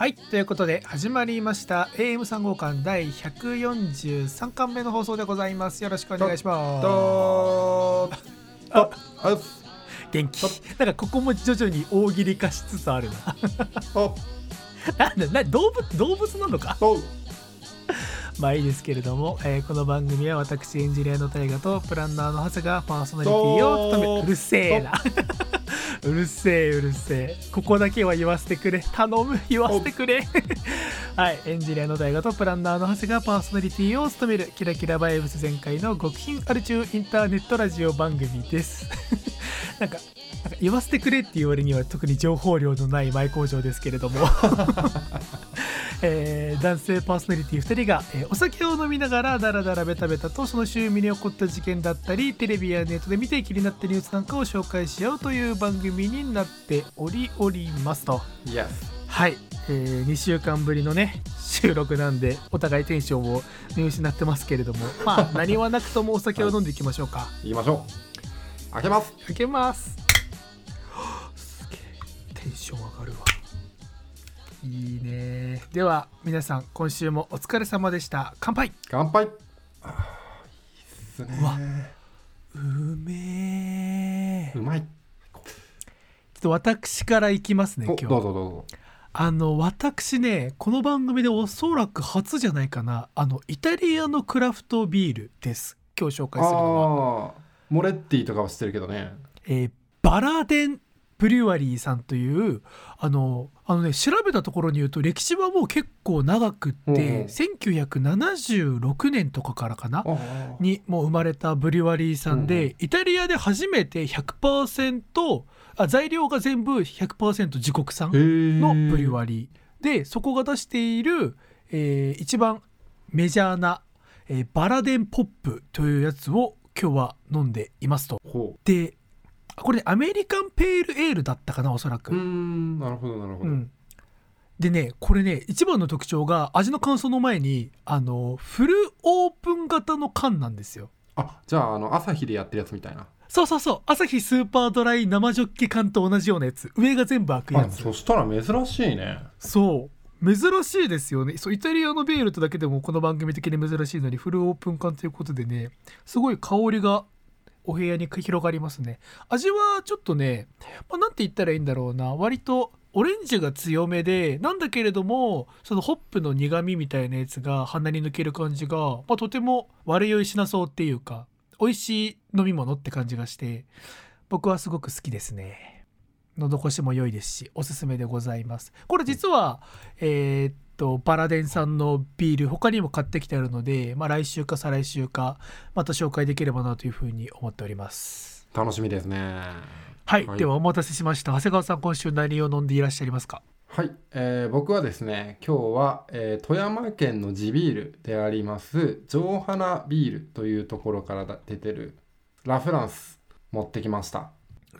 はいということで始まりました AM3 号館第143巻目の放送でございます。よろしくお願いします。とああ元気。なんかここも徐々に大喜利化しつつあるな。おなんだな動物動物なのか？おまあいいですけれども、えーこの番組は私エンジニアの大河とプランナーの長谷がパーソナリティを務めう。るせえなうるせえうるせえ。ここだけは言わせてくれ。頼む言わせてくれ。はいエンジニアの大河とプランナーの長谷がパーソナリティを務めるキラキラバイブス全開の極貧アル中インターネットラジオ番組です。なんかなんか言わせてくれっていう割には特に情報量のない前工場ですけれども。えー男性パーソナリティ2人が、えーお酒を飲みながらダラダラベタベタとその週身に起こった事件だったりテレビやネットで見て気になったニュースなんかを紹介し合うという番組になっておりおりますと。イエはい、え2週間ぶりのね収録なんでお互いテンションを見失ってますけれども。まあ何はなくともお酒を飲んでいきましょうか。ス行きましょう。開けます。開けますテンション上がるわ。いいね。では皆さん今週もお疲れ様でした。乾杯。乾杯。いいっすね。うわ。うめえうまい。ちょっと私からいきますねお今日。どうぞどうぞ。あの私ねこの番組でおそらく初じゃないかな。あのイタリアのクラフトビールです。今日紹介するのは。モレッティとかは知ってるけどね。えーバラデンブリュワリーさんというあのあのね調べたところに言うと歴史はもう結構長くって、うん1976年とかからかな？あーにもう生まれたブリュワリーさんで、うんイタリアで初めて100%あ材料が全部100%自国産のブリュワリー。でそこが出している、えー一番メジャーな、えーバラデンポップというやつを今日は飲んでいますと。ほでこれねアメリカンペールエールだったかなおそらく。うんなるほどなるほど、うん。でねこれね一番の特徴が味の感想の前にあのフルオープン型の缶なんですよ。あじゃああの朝日でやってるやつみたいな。そうそうそう。アサヒスーパードライ生ジョッキ缶と同じようなやつ。上が全部開くやつ。あそしたら珍しいね。そう。珍しいですよね。そうイタリアのビールとだけでもこの番組的に珍しいのにフルオープン缶ということでねすごい香りがお部屋に広がりますね。味はちょっとね、まあ、なんて言ったらいいんだろうな。割とオレンジが強めでなんだけれどもそのホップの苦味みたいなやつが鼻に抜ける感じが、まあ、とても悪酔いしなそうっていうか美味しい飲み物って感じがして僕はすごく好きですね。喉越しも良いですしおすすめでございます。これ実は、えーっとバラデンさんのビール他にも買ってきてあるので、まあ、来週か再来週かまた紹介できればなというふうに思っております。楽しみですね。はい、はい。ではお待たせしました。長谷川さん今週何を飲んでいらっしゃいますか？はい、えー僕はですね今日は、えー富山県の地ビールであります上花ビールというところからだ出てるラフランス持ってきました。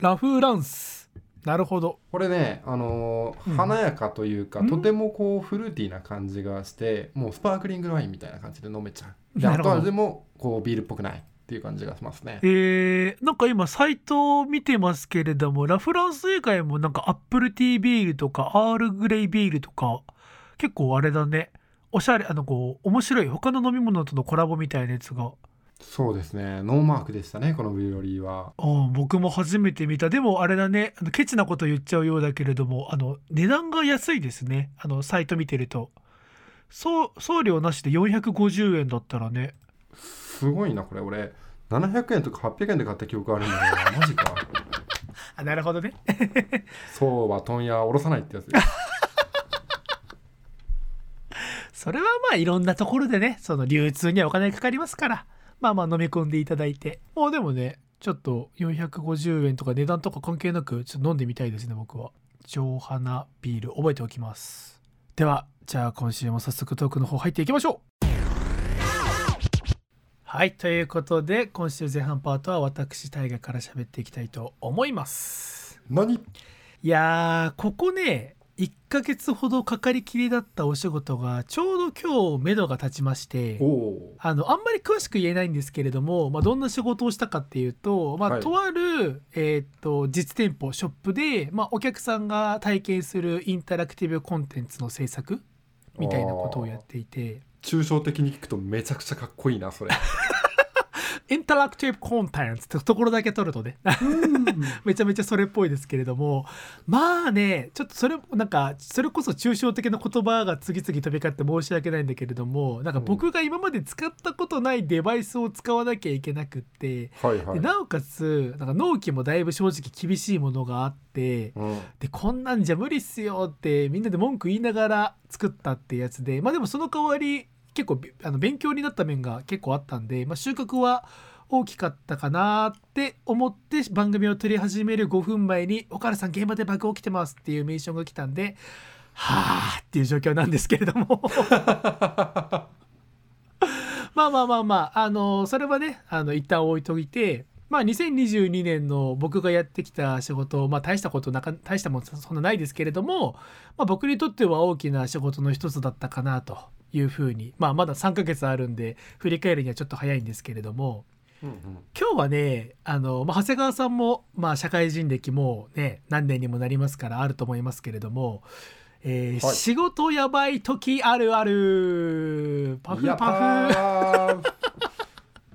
ラフランスなるほど。これね、あのーうん。華やかというか、うん。とてもこうフルーティーな感じがしてもうスパークリングワインみたいな感じで飲めちゃう。で後味もこうビールっぽくないっていう感じがしますね。えー、なんか今サイトを見てますけれどもラフランス以外もなんかアップルティービールとかアールグレイビールとか結構あれだね。おしゃれあのこう面白い他の飲み物とのコラボみたいなやつがそうですね。ノーマークでしたねこのビールリーは。ああ僕も初めて見た。でもあれだね。あのケチなこと言っちゃうようだけれどもあの値段が安いですね。あのサイト見てると。送送料なしで450円だったらね。すごいなこれ。俺700円とか800円で買った記憶あるんだけど マジか。あなるほどね。そうは問屋下ろさないってやつそれはまあいろんなところでねその流通にはお金かかりますからまあまあ飲み込んでいただいて。もうでもねちょっと450円とか値段とか関係なくちょっと飲んでみたいですね僕は。上花ビール覚えておきます。ではじゃあ今週も早速トークの方入っていきましょう。はいということで今週前半パートは私大河から喋っていきたいと思います。何？いやーここね1ヶ月ほどかかりきりだったお仕事がちょうど今日目処が立ちましてあのあんまり詳しく言えないんですけれども、まあ、どんな仕事をしたかっていうと、まあ、はい。とある、えーっと実店舗ショップで、まあ、お客さんが体験するインタラクティブコンテンツの制作みたいなことをやっていて。抽象的に聞くとめちゃくちゃかっこいいなそれインタラクティブコンテンツってところだけ取るとね。めちゃめちゃそれっぽいですけれども。まあねちょっとそれなんかそれこそ抽象的な言葉が次々飛び交って申し訳ないんだけれどもなんか僕が今まで使ったことないデバイスを使わなきゃいけなくって、はいはい。でなおかつなんか納期もだいぶ正直厳しいものがあってうん。でこんなんじゃ無理っすよってみんなで文句言いながら作ったってやつでまあでもその代わり結構びあの勉強になった面が結構あったんで、まあ、収穫は大きかったかなって思って番組を撮り始める5分前に「岡原さん現場でバグ起きてます」っていうメンションが来たんではあっていう状況なんですけれども。まあまあまあまあ、あのそれはねあの一旦置いといてまあ2022年の僕がやってきた仕事まあ大したことなか大したもんそんなないですけれども、まあ、僕にとっては大きな仕事の一つだったかなというふうにまあまだ3ヶ月あるんで振り返るにはちょっと早いんですけれどもうんうん。今日はねあの、まあ、長谷川さんも、まあ、社会人歴もね何年にもなりますからあると思いますけれども、えーはい。仕事やばい時あるある。パフやパフ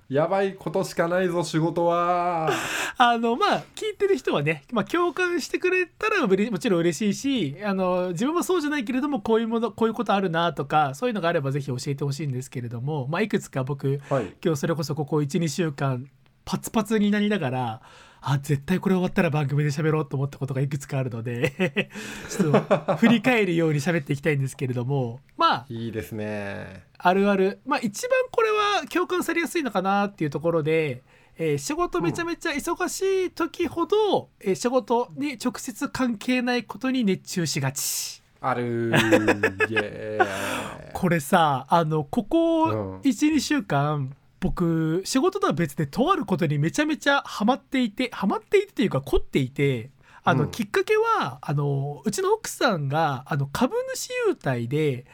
やばいことしかないぞ仕事は。あのまあ聞いてる人はね、まあ、共感してくれたらもちろん嬉しいしあの自分はそうじゃないけれどもこういうものこういうことあるなとかそういうのがあればぜひ教えてほしいんですけれども、まあ、いくつか僕はい。今日それこそここ12週間パツパツになりながらあ絶対これ終わったら番組で喋ろうと思ったことがいくつかあるので ちょっと振り返るように喋っていきたいんですけれどもまあいいですね。あるある。まあ一番これは共感されやすいのかなっていうところで、えー仕事めちゃめちゃ忙しい時ほど、えー仕事に直接関係ないことに熱中しがち。ある。これさあのここうん。12週間、僕仕事とは別でとあることにめちゃめちゃハマっていてハマっていてというか凝っていてあの、うんきっかけはあのうちの奥さんがあの株主優待で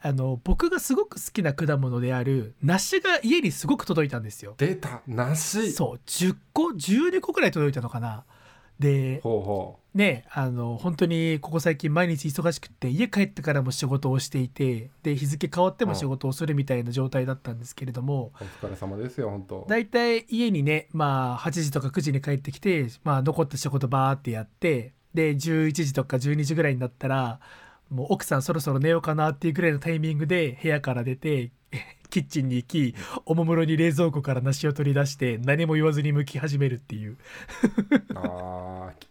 あの僕がすごく好きな果物である梨が家にすごく届いたんですよ。出た梨そう10個12個くらい届いたのかな。でねあの本当にここ最近毎日忙しくって家帰ってからも仕事をしていてで日付変わっても仕事をするみたいな状態だったんですけれども、うお疲れ様ですよ本当。だいたい家にねまあ8時とか9時に帰ってきて、まあ、残った仕事バーってやってで11時とか12時ぐらいになったらもう奥さんそろそろ寝ようかなっていうぐらいのタイミングで部屋から出てキッチンに行きおもむろに冷蔵庫から梨を取り出して何も言わずに剥き始めるっていう。あー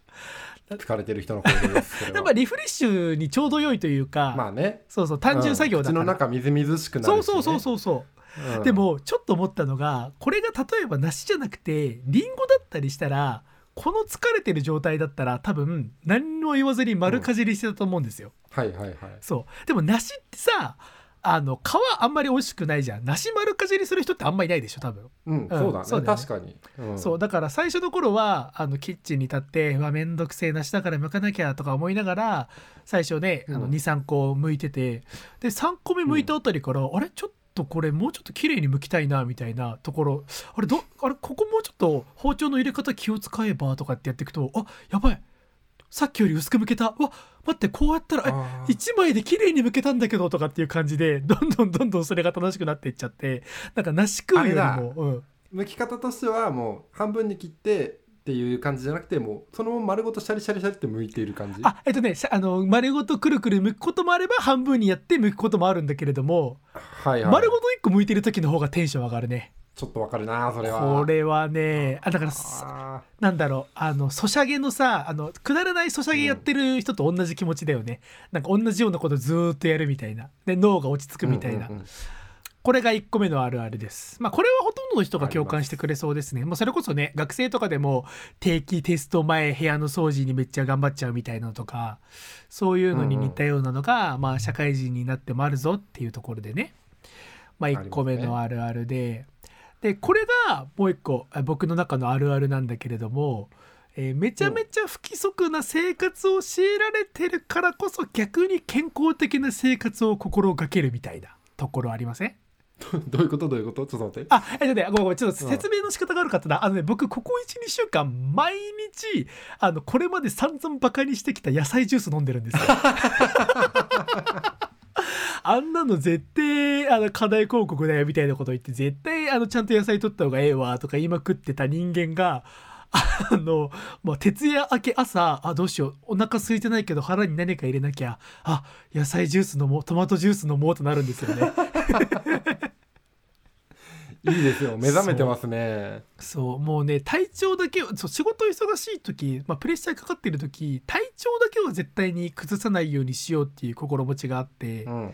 疲れてる人の声ですやっぱリフレッシュにちょうど良いというか、まあね。そうそう単純作業だから、うん。口の中みずみずしくなるし、ね、そうそうそうそうそう。うん。でもちょっと思ったのがこれが例えば梨じゃなくてリンゴだったりしたらこの疲れてる状態だったら多分何も言わずに丸かじりしてたと思うんですよ、はいはいはい。そう。でも梨ってさあの皮あんまり美味しくないじゃん。梨丸かじりする人ってあんまりいないでしょ多分、うん、そうだね。そうね。確かに、うん、そうだから最初の頃はあのキッチンに立ってうわめんどくせえ梨だから剥かなきゃとか思いながら最初ねあのうん23個剥いててで3個目剥いたあたりから、あれ？ちょっとこれもうちょっと綺麗に剥きたいなみたいなところ。あれどあれここもうちょっと包丁の入れ方気を使えばとかってやっていくとあやばいさっきより薄く剥けた。うわ待ってこうやったらえあー。1枚で綺麗に剥けたんだけどとかっていう感じでどんどんどんどんそれが楽しくなっていっちゃってなんか梨食うよりも、うん、剥き方としてはもう半分に切ってっていう感じじゃなくてもうそのまま丸ごとシャリシャリシャリって剥いている感じ？あえっとねあの丸ごとくるくる剥くこともあれば半分にやって剥くこともあるんだけれども、はいはい。丸ごと1個剥いてる時の方がテンション上がるねちょっとわかるなそれはこれはねあだからなんだろうあのソシャゲのさあのくだらないソシャゲやってる人と同じ気持ちだよね、なんか同じようなことずーっとやるみたいなで脳が落ち着くーみたいな、うんうんうんこれが1個目のあるあるです。まあこれはほとんどの人が共感してくれそうですね。まあそれこそね学生とかでも定期テスト前部屋の掃除にめっちゃ頑張っちゃうみたいなのとかそういうのに似たようなのが、まあ社会人になってもあるぞっていうところでね。まあ1個目のあるあるで。でこれがもう1個あ僕の中のあるあるなんだけれども、えーめちゃめちゃ不規則な生活を強いられてるからこそ逆に健康的な生活を心がけるみたいなところありません？どういうこと？どういうこと？ちょっと待って。あ、えっとね、ごめんごめん、ちょっと説明の仕方が悪かったな。あのね、僕、ここ1、2週間、毎日、あの、これまで散々バカにしてきた野菜ジュース飲んでるんですよ。あんなの絶対、あの、課題広告だよみたいなこと言って、絶対、あの、ちゃんと野菜取った方がええわ、とか言いまくってた人間が、あの、まあ、徹夜明け朝、あ、どうしよう、お腹空いてないけど腹に何か入れなきゃ、あ、野菜ジュース飲もう、トマトジュース飲もうとなるんですよね。いいですよ。目覚めてますね。そうもうね体調だけをそう仕事忙しい時、まあ、プレッシャーかかってる時体調だけは絶対に崩さないようにしようっていう心持ちがあって、うん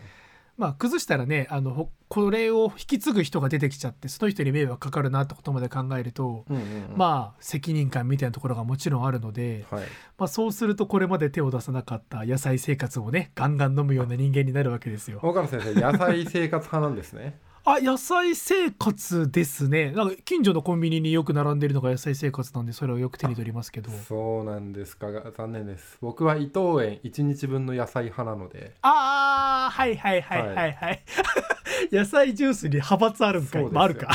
まあ崩したらねあのほこれを引き継ぐ人が出てきちゃってその人に迷惑かかるなってことまで考えると、うんうんうん。まあ責任感みたいなところがもちろんあるので、はい。まあ、そうするとこれまで手を出さなかった野菜生活をねガンガン飲むような人間になるわけですよ。岡野先生野菜生活派なんですねあ野菜生活ですね。なんか近所のコンビニによく並んでるのが野菜生活なんでそれをよく手に取りますけど。そうなんですか。が残念です。僕は伊藤園1日分の野菜派なので。ああはいはいはいはいはい、野菜ジュースに派閥あるんかい。ああるか。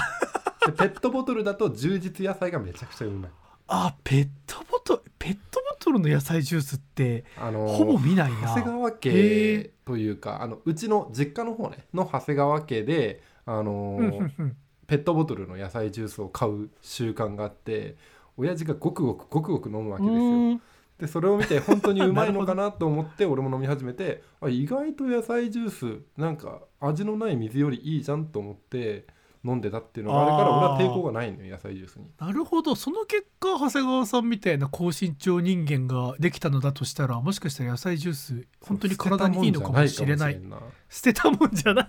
でペットボトルだと充実野菜がめちゃくちゃうまい。あペットボトルペットボトルの野菜ジュースってあのーほぼ見ないな。長谷川へ家というかあのうちの実家の方ねの長谷川家であのうんーペットボトルの野菜ジュースを買う習慣があって親父がごくごくごくごく飲むわけですよ。でそれを見て本当に うまいのかなと思って俺も飲み始めてあ意外と野菜ジュースなんか味のない水よりいいじゃんと思って飲んでたっていうのがあるから俺は抵抗がないのよ野菜ジュースに。なるほど。その結果長谷川さんみたいな高身長人間ができたのだとしたらもしかしたら野菜ジュース本当に体にいいのかもしれない。捨てたもんじゃない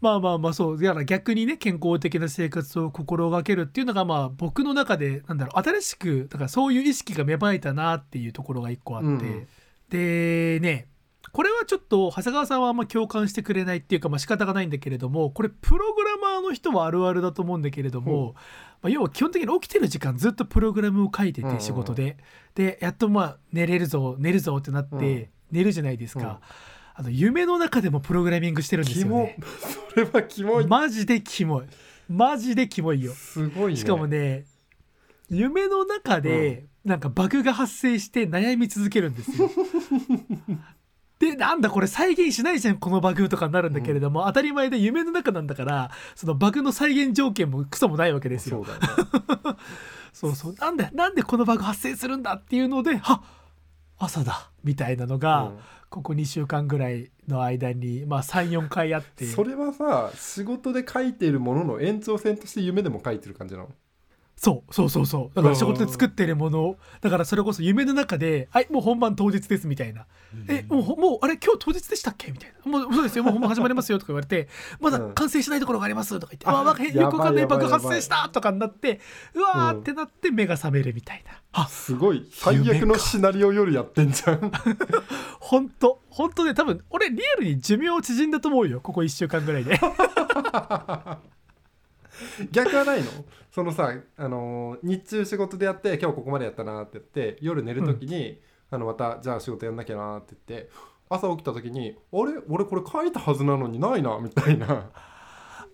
まあまあまあそうだから逆にね健康的な生活を心がけるっていうのがまあ僕の中でなんだろう新しくだからそういう意識が芽生えたなっていうところが一個あって、うんでねこれはちょっと長谷川さんはあんま共感してくれないっていうかまあ仕方がないんだけれどもこれプログラマーの人はあるあるだと思うんだけれども、まあ、要は基本的に起きてる時間ずっとプログラムを書いてうんうん。て仕事で、でやっとまあ寝れるぞ寝るぞってなって、うん。寝るじゃないですか、うんあの夢の中でもプログラミングしてるんですよね。それはキモい、マジでキモい。マジでキモいよ。すごいね。しかもね夢の中でなんかバグが発生して悩み続けるんですよ。でなんだこれ再現しないじゃんこのバグとかになるんだけれども、当たり前で夢の中なんだからそのバグの再現条件もクソもないわけですよ。そうね。そうそう。なんでなんでこのバグ発生するんだっていうのでは朝だみたいなのが、うんここ2週間ぐらいの間に、まあ、34回あって。それはさ仕事で書いているものの延長線として夢でも書いてる感じなの？そうそうそうそう。だから仕事で作ってるものをだからそれこそ夢の中で「はいもう本番当日です」みたいな「えもうほもうあれ今日当日でしたっけ?」みたいな「もうそうですよ。もう本番始まりますよ」とか言われて「まだうん。完成しないところがあります」とか言って「ああわかやばいよくわかんないバグやばい。発生した」とかになってうわーうんってなって目が覚めるみたいなあすごい。最悪のシナリオよりやってんじゃん。本当本当ね多分俺リアルに寿命縮んだと思うよ。ここ1週間ぐらいで。逆はないの？そのさ、あのー日中仕事でやって今日ここまでやったなって言って夜寝る時に、あのまたじゃあ仕事やんなきゃなって言って朝起きた時に「あれ？俺これ書いたはずなのにないな」みたいな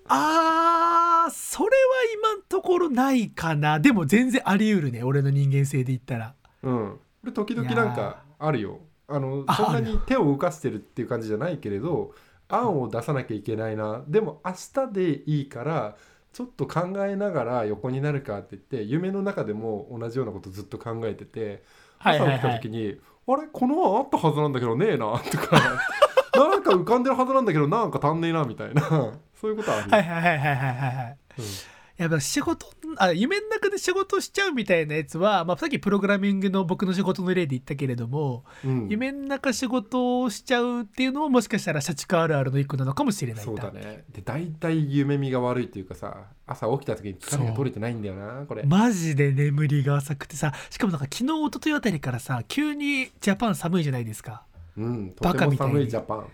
あーそれは今んところないかな。でも全然あり得るね俺の人間性で言ったら。うん。俺時々なんかあるよ。あのあそんなに手を動かしてるっていう感じじゃないけれど案を出さなきゃいけないな。でも明日でいいからちょっと考えながら横になるかって言って夢の中でも同じようなことずっと考えてて朝起きた時に「あれ？この案あったはずなんだけどねえな」とか「なんか浮かんでるはずなんだけどなんか足んねえな」みたいなそういうことあるよ、はいはいはいはいはいはいはい。うん。やっぱ仕事あ夢の中で仕事しちゃうみたいなやつは、まあ、さっきプログラミングの僕の仕事の例で言ったけれども、うん。夢の中仕事をしちゃうっていうのももしかしたら社畜あるあるの一個なのかもしれないそうだね。で大体夢見が悪いっていうかさ朝起きた時に疲れが取れてないんだよなこれ。マジで眠りが浅くてさしかもなんか昨日一昨日あたりからさ急にジャパン寒いじゃないですか。うん。とバても寒いジャパン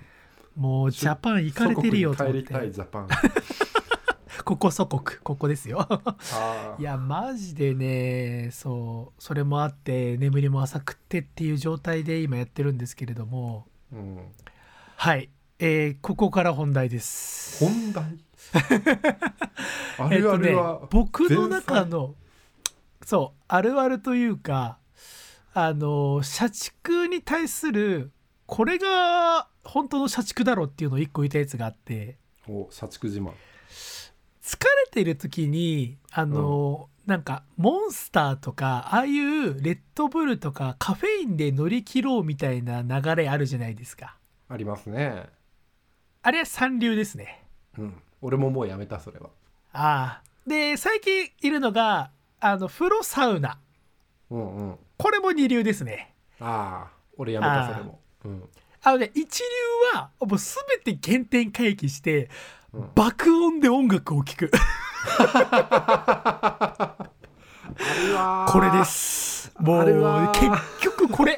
もうジャパン行かれてるよと思って。たいジャパン。ここ祖国ここですよ。あいやマジでねそうそれもあって眠りも浅くってっていう状態で今やってるんですけれども。うん、はい、えーここから本題です。本題？あるあるは、えっとね、僕の中のそうあるあるというかあの社畜に対するこれが本当の社畜だろっていうのを一個言ったやつがあって。お社畜自慢。疲れてる時にあの、なんかモンスターとかああいうレッドブルとかカフェインで乗り切ろうみたいな流れあるじゃないですか。ありますね。あれは三流ですね。うん。俺ももうやめたそれは。ああ。で最近いるのがあの風呂サウナ。うんうん。これも二流ですね。ああ俺やめたそれもうんあのね一流はもう全て原点回帰して、うん。爆音で音楽を聴く。これです。もう結局これ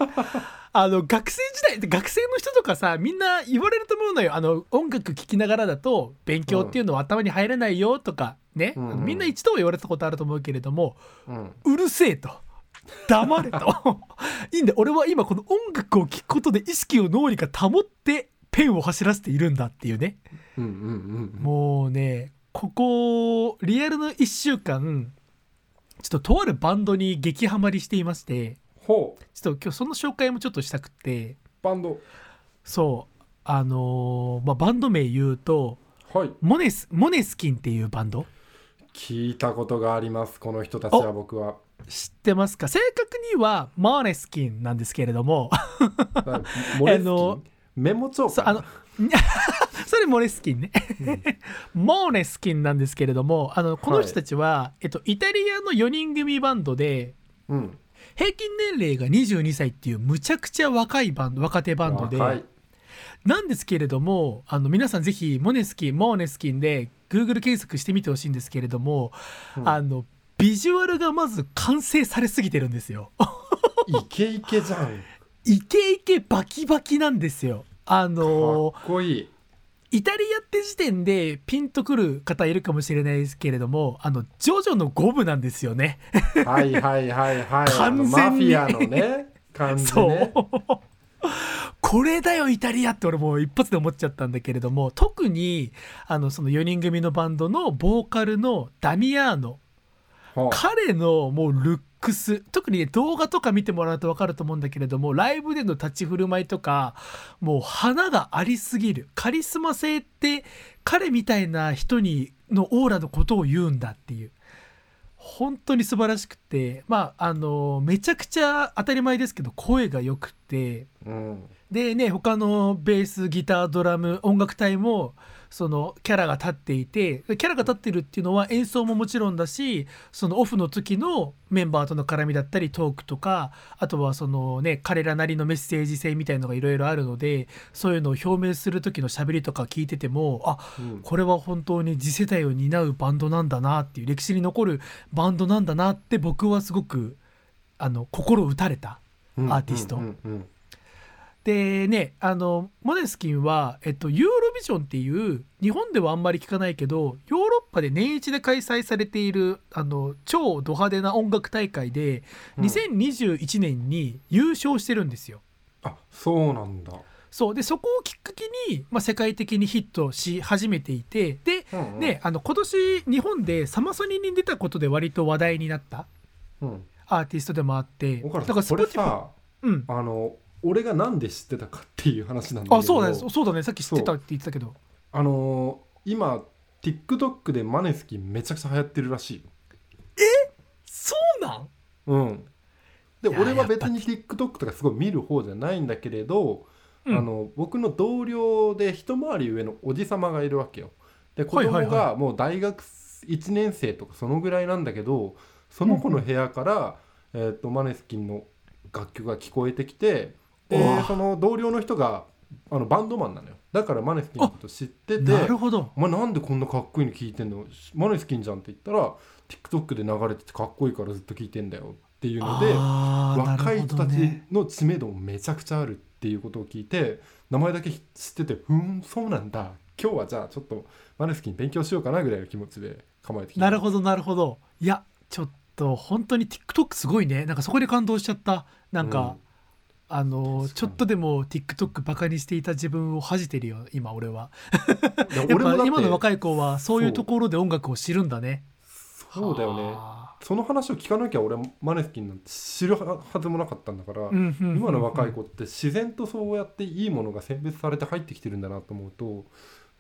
あの学生時代学生の人とかさみんな言われると思うのよ。あの音楽聴きながらだと勉強っていうのは頭に入らないよとかね、うん。うんみんな一度は言われたことあると思うけれどもうん。うるせえと黙れと。いいんだ俺は今この音楽を聴くことで意識を脳裏が保ってペンを走らせているんだっていうね。うんうんうんうん。もうねここリアルの1週間ちょっととあるバンドに激ハマりしていましてほう。ちょっと今日その紹介もちょっとしたくて。バンド。そう。あのーまあ、バンド名言うとはい。モネスモネスキンっていうバンド。聞いたことがありますこの人たちは僕は知ってますか？正確にはモネスキンなんですけれども。メモ帳か。あの それモネスキンね。モーネスキンなんですけれどもあのこの人たちは、えっと、イタリアの4人組バンドでうん。平均年齢が22歳っていうむちゃくちゃ若いバンド若手バンドでなんですけれどもあの皆さんぜひモネスキンモーネスキンで Google 検索してみてほしいんですけれども、うん。あのビジュアルがまず完成されすぎてるんですよ。イケイケじゃん。イケイケバキバキなんですよ。あかのっこいい。イタリアって時点でピンとくる方いるかもしれないですけれどもあのジョジョの五部なんですよね。はいはいはいはい。完全に。マフィアのね。感じそう、ねこれだよイタリアって俺もう一発で思っちゃったんだけれども特にあのその4人組のバンドのボーカルのダミアーノ彼のもうルックス特にね動画とか見てもらうと分かると思うんだけれどもライブでの立ち振る舞いとかもう花がありすぎる。カリスマ性って彼みたいな人にのオーラのことを言うんだっていう。本当に素晴らしくてまああのめちゃくちゃ当たり前ですけど声が良くてうんでね他のベースギタードラム音楽隊もそのキャラが立っていてキャラが立ってるっていうのは演奏ももちろんだしそのオフの時のメンバーとの絡みだったりトークとかあとはそのね彼らなりのメッセージ性みたいのがいろいろあるのでそういうのを表明する時の喋りとか聞いててもあうん。これは本当に次世代を担うバンドなんだなっていう歴史に残るバンドなんだなって僕はすごくあの心打たれた。うん。アーティスト。うんうんでねあのモネスキンは、えっと、ユーロビジョンっていう日本ではあんまり聞かないけどヨーロッパで年一で開催されているあの超ド派手な音楽大会でうん。2021年に優勝してるんですよ。あそうなんだ。そう。でそこをきっかけに、まあ、世界的にヒットし始めていてで、うんうん。ね、あの今年日本でサマソニに出たことで割と話題になったうん。アーティストでもあって岡だから田さんこれ Spotify さうん、あの俺がなんで知ってたかっていう話なんだけど。あそうだね。そうだね。さっき知ってたって言ってたけど。あのー今 TikTok でマネスキンめちゃくちゃ流行ってるらしいよ。そうなん？うん。で俺は別に TikTok とかすごい見る方じゃないんだけれど、うん。あの僕の同僚で一回り上のおじさまがいるわけよ。で子供がもう大学1年生とかそのぐらいなんだけどその子の部屋から、えー、とマネスキンの楽曲が聞こえてきてでその同僚の人があのバンドマンなのよ。だからマネスキンのこと知っててなるほど。お前なんでこんなかっこいいの聞いてんの？マネスキンじゃんって言ったら TikTok で流れててかっこいいからずっと聞いてんだよ。っていうのであー若い人たちの知名度もめちゃくちゃあるっていうことを聞いて名前だけ知っててふーんそうなんだ。今日はじゃあちょっとマネスキン勉強しようかなぐらいの気持ちで構えてきなるほどなるほど。いやちょっと本当に TikTok すごいね。なんかそこで感動しちゃった。なんか、あのちょっとでも TikTok バカにしていた自分を恥じてるよ今俺は。いや やっぱ今の若い子はそう。いうところで音楽を知るんだね。そうだよね。はその話を聞かなきゃ俺マネスキンなんて知るはずもなかったんだから、あうんうんうん。今の若い子って自然とそうやっていいものが選別されて入ってきてるんだなと思うと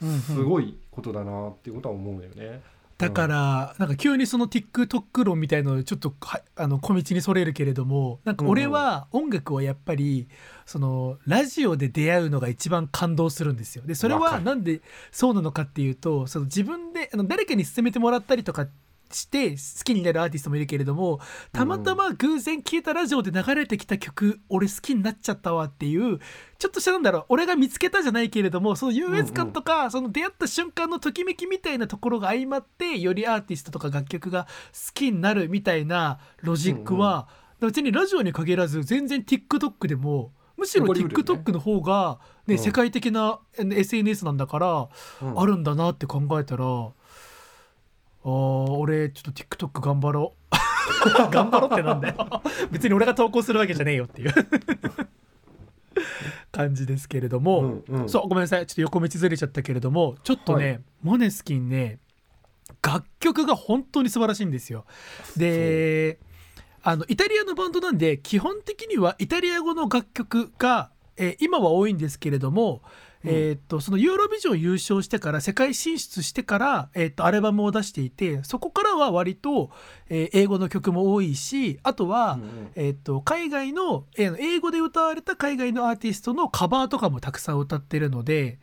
うんうん。すごいことだなっていうことは思うよね。だからなんか急にその TikTok 論みたいのちょっとはあの小道にそれるけれどもなんか俺は音楽はやっぱりそのラジオで出会うのが一番感動するんですよ。でそれはなんでそうなのかっていうとその自分であの誰かに勧めてもらったりとかして好きになるアーティストもいるけれどもたまたま偶然聴いたラジオで流れてきた曲、俺好きになっちゃったわっていうちょっとしたなんだろう俺が見つけたじゃないけれどもその優越感とか、その出会った瞬間のときめきみたいなところが相まってよりアーティストとか楽曲が好きになるみたいなロジックは、別にラジオに限らず全然 TikTok でもむしろ TikTok の方が、ねうん。世界的なえ SNS なんだから、うん。あるんだなって考えたら俺ちょっと TikTok 頑張ろう。頑張ろうってなんだよ。別に俺が投稿するわけじゃねえよっていう。感じですけれども、うんうん。そうごめんなさい。ちょっと横道ずれちゃったけれどもちょっとね、はい。モネスキンね楽曲が本当に素晴らしいんですよ。であのイタリアのバンドなんで基本的にはイタリア語の楽曲が、えー今は多いんですけれども、うん。えとそのユーロビジョン優勝してから世界進出してから、えーっとアルバムを出していてそこからは割と、えー英語の曲も多いしあとは、うんうん。えーっと海外の、えー英語で歌われた海外のアーティストのカバーとかもたくさん歌ってるので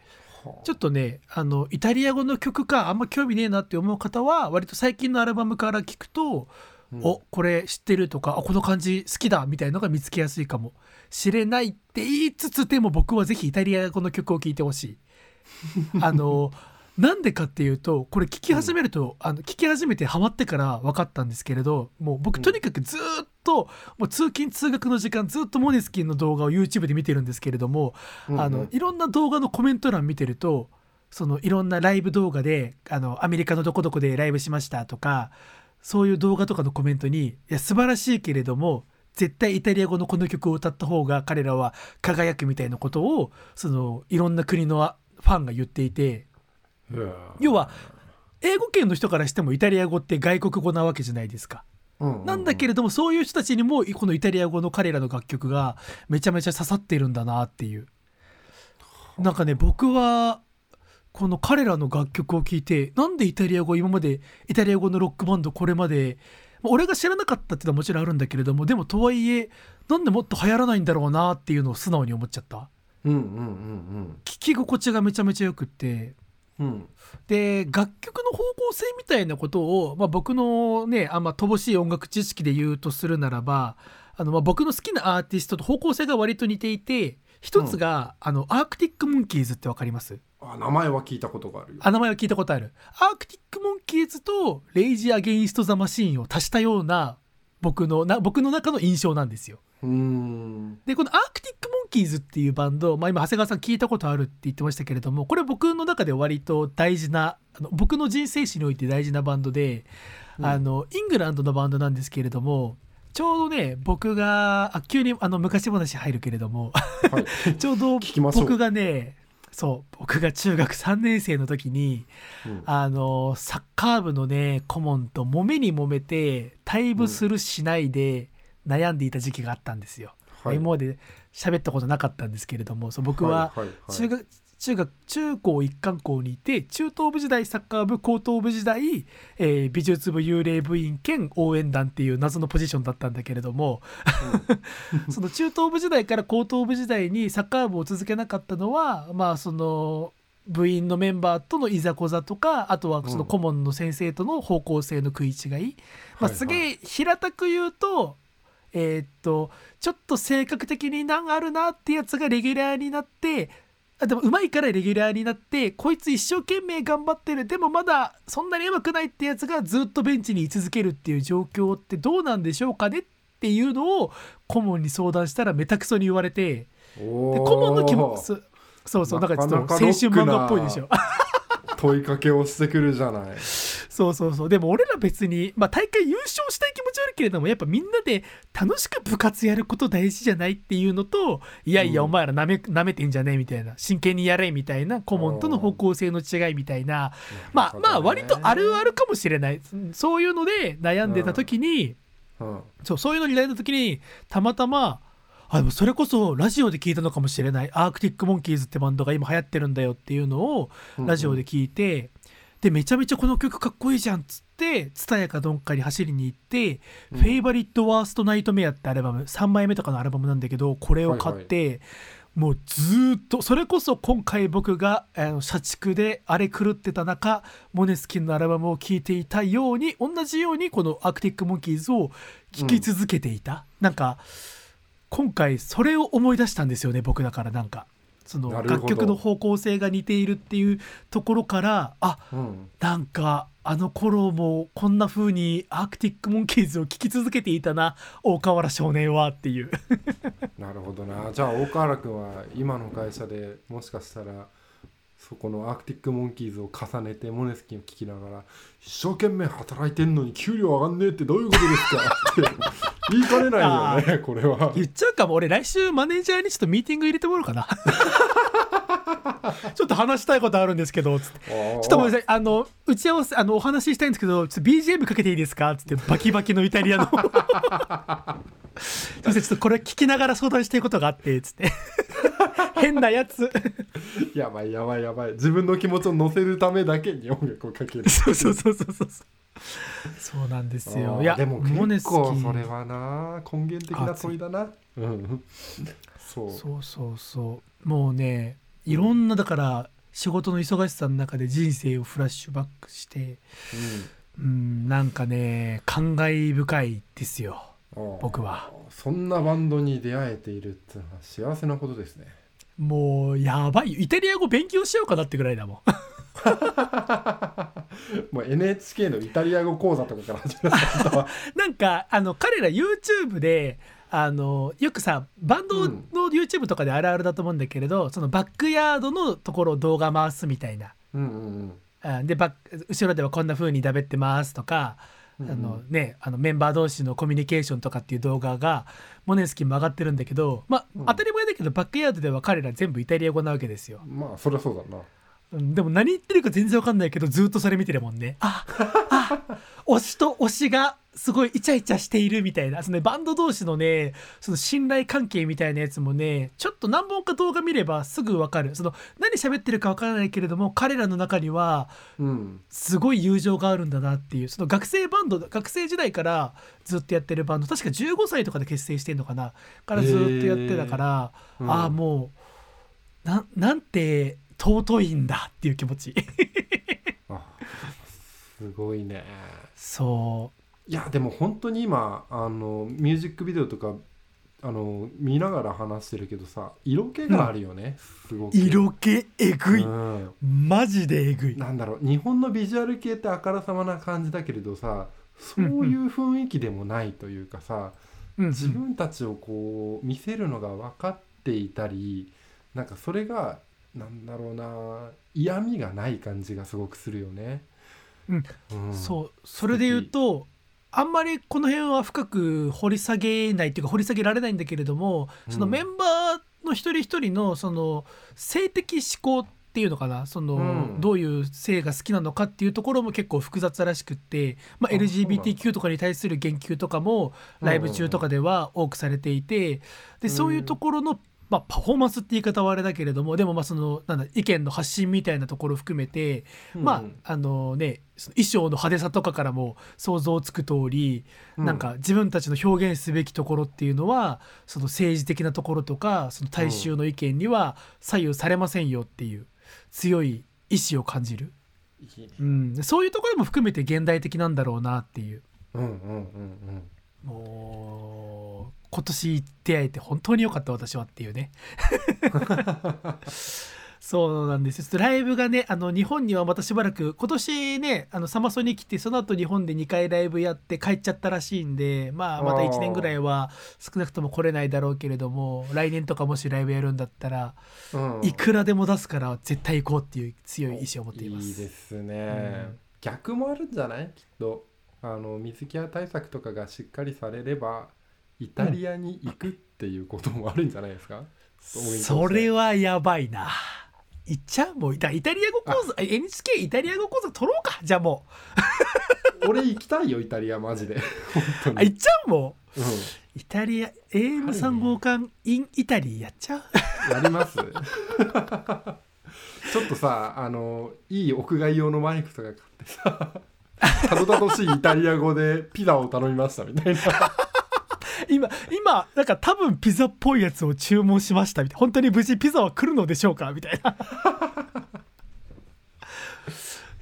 ちょっとねあのイタリア語の曲かあんま興味ねえなって思う方は割と最近のアルバムから聞くと、うん。おこれ知ってるとかあこの感じ好きだみたいのが見つけやすいかも。しれないって言いつつでも僕はぜひイタリア語の曲を聴いてほしい。あのなんでかっていうとこれ聞き始めると、あの聞き始めてハマってから分かったんですけれどもう僕うん。とにかくずーっと、もう通勤通学の時間ずっとモネスキンの動画を YouTube で見てるんですけれども、うん。あのいろんな動画のコメント欄見てるとそのいろんなライブ動画であのアメリカのどこどこでライブしましたとかそういう動画とかのコメントにいや素晴らしいけれども絶対イタリア語のこの曲を歌った方が彼らは輝くみたいなことをそのいろんな国のファンが言っていて要は英語圏の人からしてもイタリア語って外国語なわけじゃないですか。なんだけれどもそういう人たちにもこのイタリア語の彼らの楽曲がめちゃめちゃ刺さってるんだなっていう。なんかね僕はこの彼らの楽曲を聴いてなんでイタリア語今までイタリア語のロックバンドこれまでまあ俺が知らなかったっていうのはもちろんあるんだけれどもでもとはいえなんでもっと流行らないんだろうなっていうのを素直に思っちゃった。うんうんうん聞き心地がめちゃめちゃよくって。うん。うんで楽曲の方向性みたいなことを、まあ、僕のねあんま乏しい音楽知識で言うとするならばあの、まあ、僕の好きなアーティストと方向性が割と似ていて一つが、あのアークティック・モンキーズってわかります？あ名前は聞いたことがあるよ。あ名前は聞いたことある。アークティック・モンキーズとレイジ・アゲインスト・ザ・マシーンを足したような僕のな僕の中の印象なんですよ。うーん。でこのアークティック・モンキーズっていうバンド、まあ、今長谷川さん聞いたことあるって言ってましたけれどもこれ僕の中で割と大事なあの僕の人生史において大事なバンドで、うん。あのイングランドのバンドなんですけれどもちょうどね僕があ急にあの昔話入るけれどもはい。ちょうど僕がねそう僕が中学3年生の時にうんあのサッカー部のね顧問と揉めに揉めて退部するしないで悩んでいた時期があったんですよ。はい。今まで喋ったことなかったんですけれどもそう僕は中学、中学中高一貫校にいて中等部時代サッカー部高等部時代、えー美術部幽霊部員兼応援団っていう謎のポジションだったんだけれども その中等部時代から高等部時代にサッカー部を続けなかったのはまあその部員のメンバーとのいざこざとかあとはその顧問の先生との方向性の食い違い、まあ、はいはい。すげえ平たく言うとえーっとちょっと性格的に難あるなってやつがレギュラーになってあでも上手いからレギュラーになってこいつ一生懸命頑張ってる。でもまだそんなに上手くないってやつがずっとベンチに居続けるっていう状況ってどうなんでしょうかねっていうのを顧問に相談したらめたくそに言われて。で顧問の気もそそうそうなんかちょっと青春漫画っぽいでしょ。問いかけをしてくるじゃない。そうそうそう。でも俺ら別に、まあ、大会優勝したい気持ちはあるけれどもやっぱみんなで楽しく部活やること大事じゃないっていうのといやいやうん。お前らなめ舐めてんじゃねえみたいな真剣にやれみたいな顧問との方向性の違いみたいな。まあまあ割とあるあるかもしれない。そういうので悩んでた時に、うん。そうそういうのに悩んだ時にたまたまあでもそれこそラジオで聞いたのかもしれない。アークティック・モンキーズってバンドが今流行ってるんだよっていうのをラジオで聞いて、でめちゃめちゃこの曲かっこいいじゃんっつって蔦屋かどんかに走りに行って「うん。フェイバリット・ワースト・ナイト・メア」ってアルバム3枚目とかのアルバムなんだけどこれを買って、もうずーっとそれこそ今回僕があの社畜で荒れ狂ってた中モネスキンのアルバムを聴いていたように同じようにこのアークティック・モンキーズを聴き続けていた、なんか今回それを思い出したんですよね僕だからなんか。その楽曲の方向性が似ているっていうところからあうん。なんかあの頃もこんな風にアークティック・モンキーズを聴き続けていたな大河原少年はっていう。なるほどな。じゃあ大河原君は今の会社でもしかしたらそこのアークティック・モンキーズを重ねてモネスキンを聞きながら一生懸命働いてんのに給料上がんねえってどういうことですかって言いかねないよねこれは。言っちゃうかも。俺来週マネージャーにちょっとミーティング入れてもらおうかな。ちょっと話したいことあるんですけどつって。ちょっとごめんなさい。あの打ち合わせあのお話ししたいんですけどちょっと BGM かけていいですか？つってバキバキのイタリアの。すいませんちょっとこれ聞きながら相談したいことがあってつって。変なやつ。やばいやばいやばい。自分の気持ちを乗せるためだけに音楽をかける。そうそうそうそうそう そうなんですよ。いやでも結構それはな根源的な問いだな。うん。そう。そうそうそう。もうねいろんなだから仕事の忙しさの中で人生をフラッシュバックしてうん。なんかね感慨深いですよ。うん僕は。そんなバンドに出会えているっていうのは幸せなことですね。もうやばい。よイタリア語勉強しようかなってぐらいだもん もう NHK のイタリア語講座とかから始めた。は なんかあの彼ら YouTube であのよくさバンドの YouTube とかであるあるだと思うんだけれど、そのバックヤードのところを動画回すみたいな。うんうんあでバ後ろではこんな風にだべってますとか、うん。あのね、あのメンバー同士のコミュニケーションとかっていう動画がモネスキンも上がってるんだけど、まあうん。当たり前だけどバックヤードでは彼ら全部イタリア語なわけですよ、まあそりゃそうだなうんでも何言ってるか全然わかんないけどずっとそれ見てるもんね。ああ推しと推しがすごいイチャイチャしているみたいな。その、ね、バンド同士のねその信頼関係みたいなやつもねちょっと何本か動画見ればすぐわかる。その何喋ってるかわからないけれども彼らの中にはうん。すごい友情があるんだなっていう。その学生バンド学生時代からずっとやってるバンド確か15歳とかで結成してんのかな。からずっとやってたから、ああもうななんて尊いんだっていう気持ち。あすごいね。そいやでも本当に今あのミュージックビデオとかあの見ながら話してるけどさ色気があるよね、すごうく。色気えぐい、うん。マジでえぐい。なんだろう日本のビジュアル系ってあからさまな感じだけれどさそういう雰囲気でもないというかさ、うんうん。自分たちをこう見せるのが分かっていたりなんかそれがなんだろうな嫌味がない感じがすごくするよね。うん。うん。そう。それで言うとあんまりこの辺は深く掘り下げないっていうか掘り下げられないんだけれども、そのうんメンバーの一人一人のその性的思考っていうのかな？その、うん。どういう性が好きなのかっていうところも結構複雑らしくって、まあ、LGBTQ とかに対する言及とかもライブ中とかでは多くされていてでそういうところの、まあ、パフォーマンスって言い方はあれだけれどもでもまあそのなんだ意見の発信みたいなところを含めてまああのね衣装の派手さとかからも想像つく通り、うん。なんか自分たちの表現すべきところっていうのはその政治的なところとかその大衆の意見には左右されませんよっていう強い意志を感じる、いいね。うん、そういうところも含めて現代的なんだろうなっていう。うんうんうん。もう今年出会えて本当に良かった私はっていうね。そうなんですライブがねあの日本にはまたしばらく今年ねあのサマソに来てその後日本で2回ライブやって帰っちゃったらしいんでまあまた1年ぐらいは少なくとも来れないだろうけれども来年とかもしライブやるんだったらうん。いくらでも出すから絶対行こうっていう強い意志を持っています。いいですね、うん。逆もあるんじゃない？きっと。あの水際対策とかがしっかりされればイタリアに行くっていうこともあるんじゃないですか、それはやばいな。行っちゃうもうイタイタリア語講座あ。NHK イタリア語講座取ろうか？じゃあも 俺行きたいよイタリアマジで。本当に、行っちゃうも？ううイタリア AM3 号館 in イタリーやっちゃう？ん、やります。ちょっとさあのいい屋外用のマイクとか買ってさたどたどしいイタリア語でピザを頼みましたみたいな今今なんか多分ピザっぽいやつを注文しましたみたいな。本当に無事ピザは来るのでしょうかみたいな。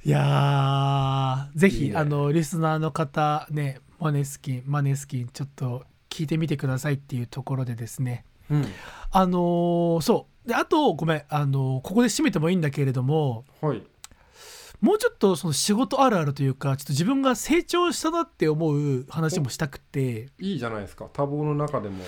いやーぜひね。あのリスナーの方ねマネスキンマネスキンちょっと聞いてみてくださいっていうところでですね。うん。あのーそう。であとごめんあのーここで締めてもいいんだけれどもはいもうちょっとその仕事あるあるというかちょっと自分が成長したなって思う話もしたくて。いいじゃないですか。多忙の中でも意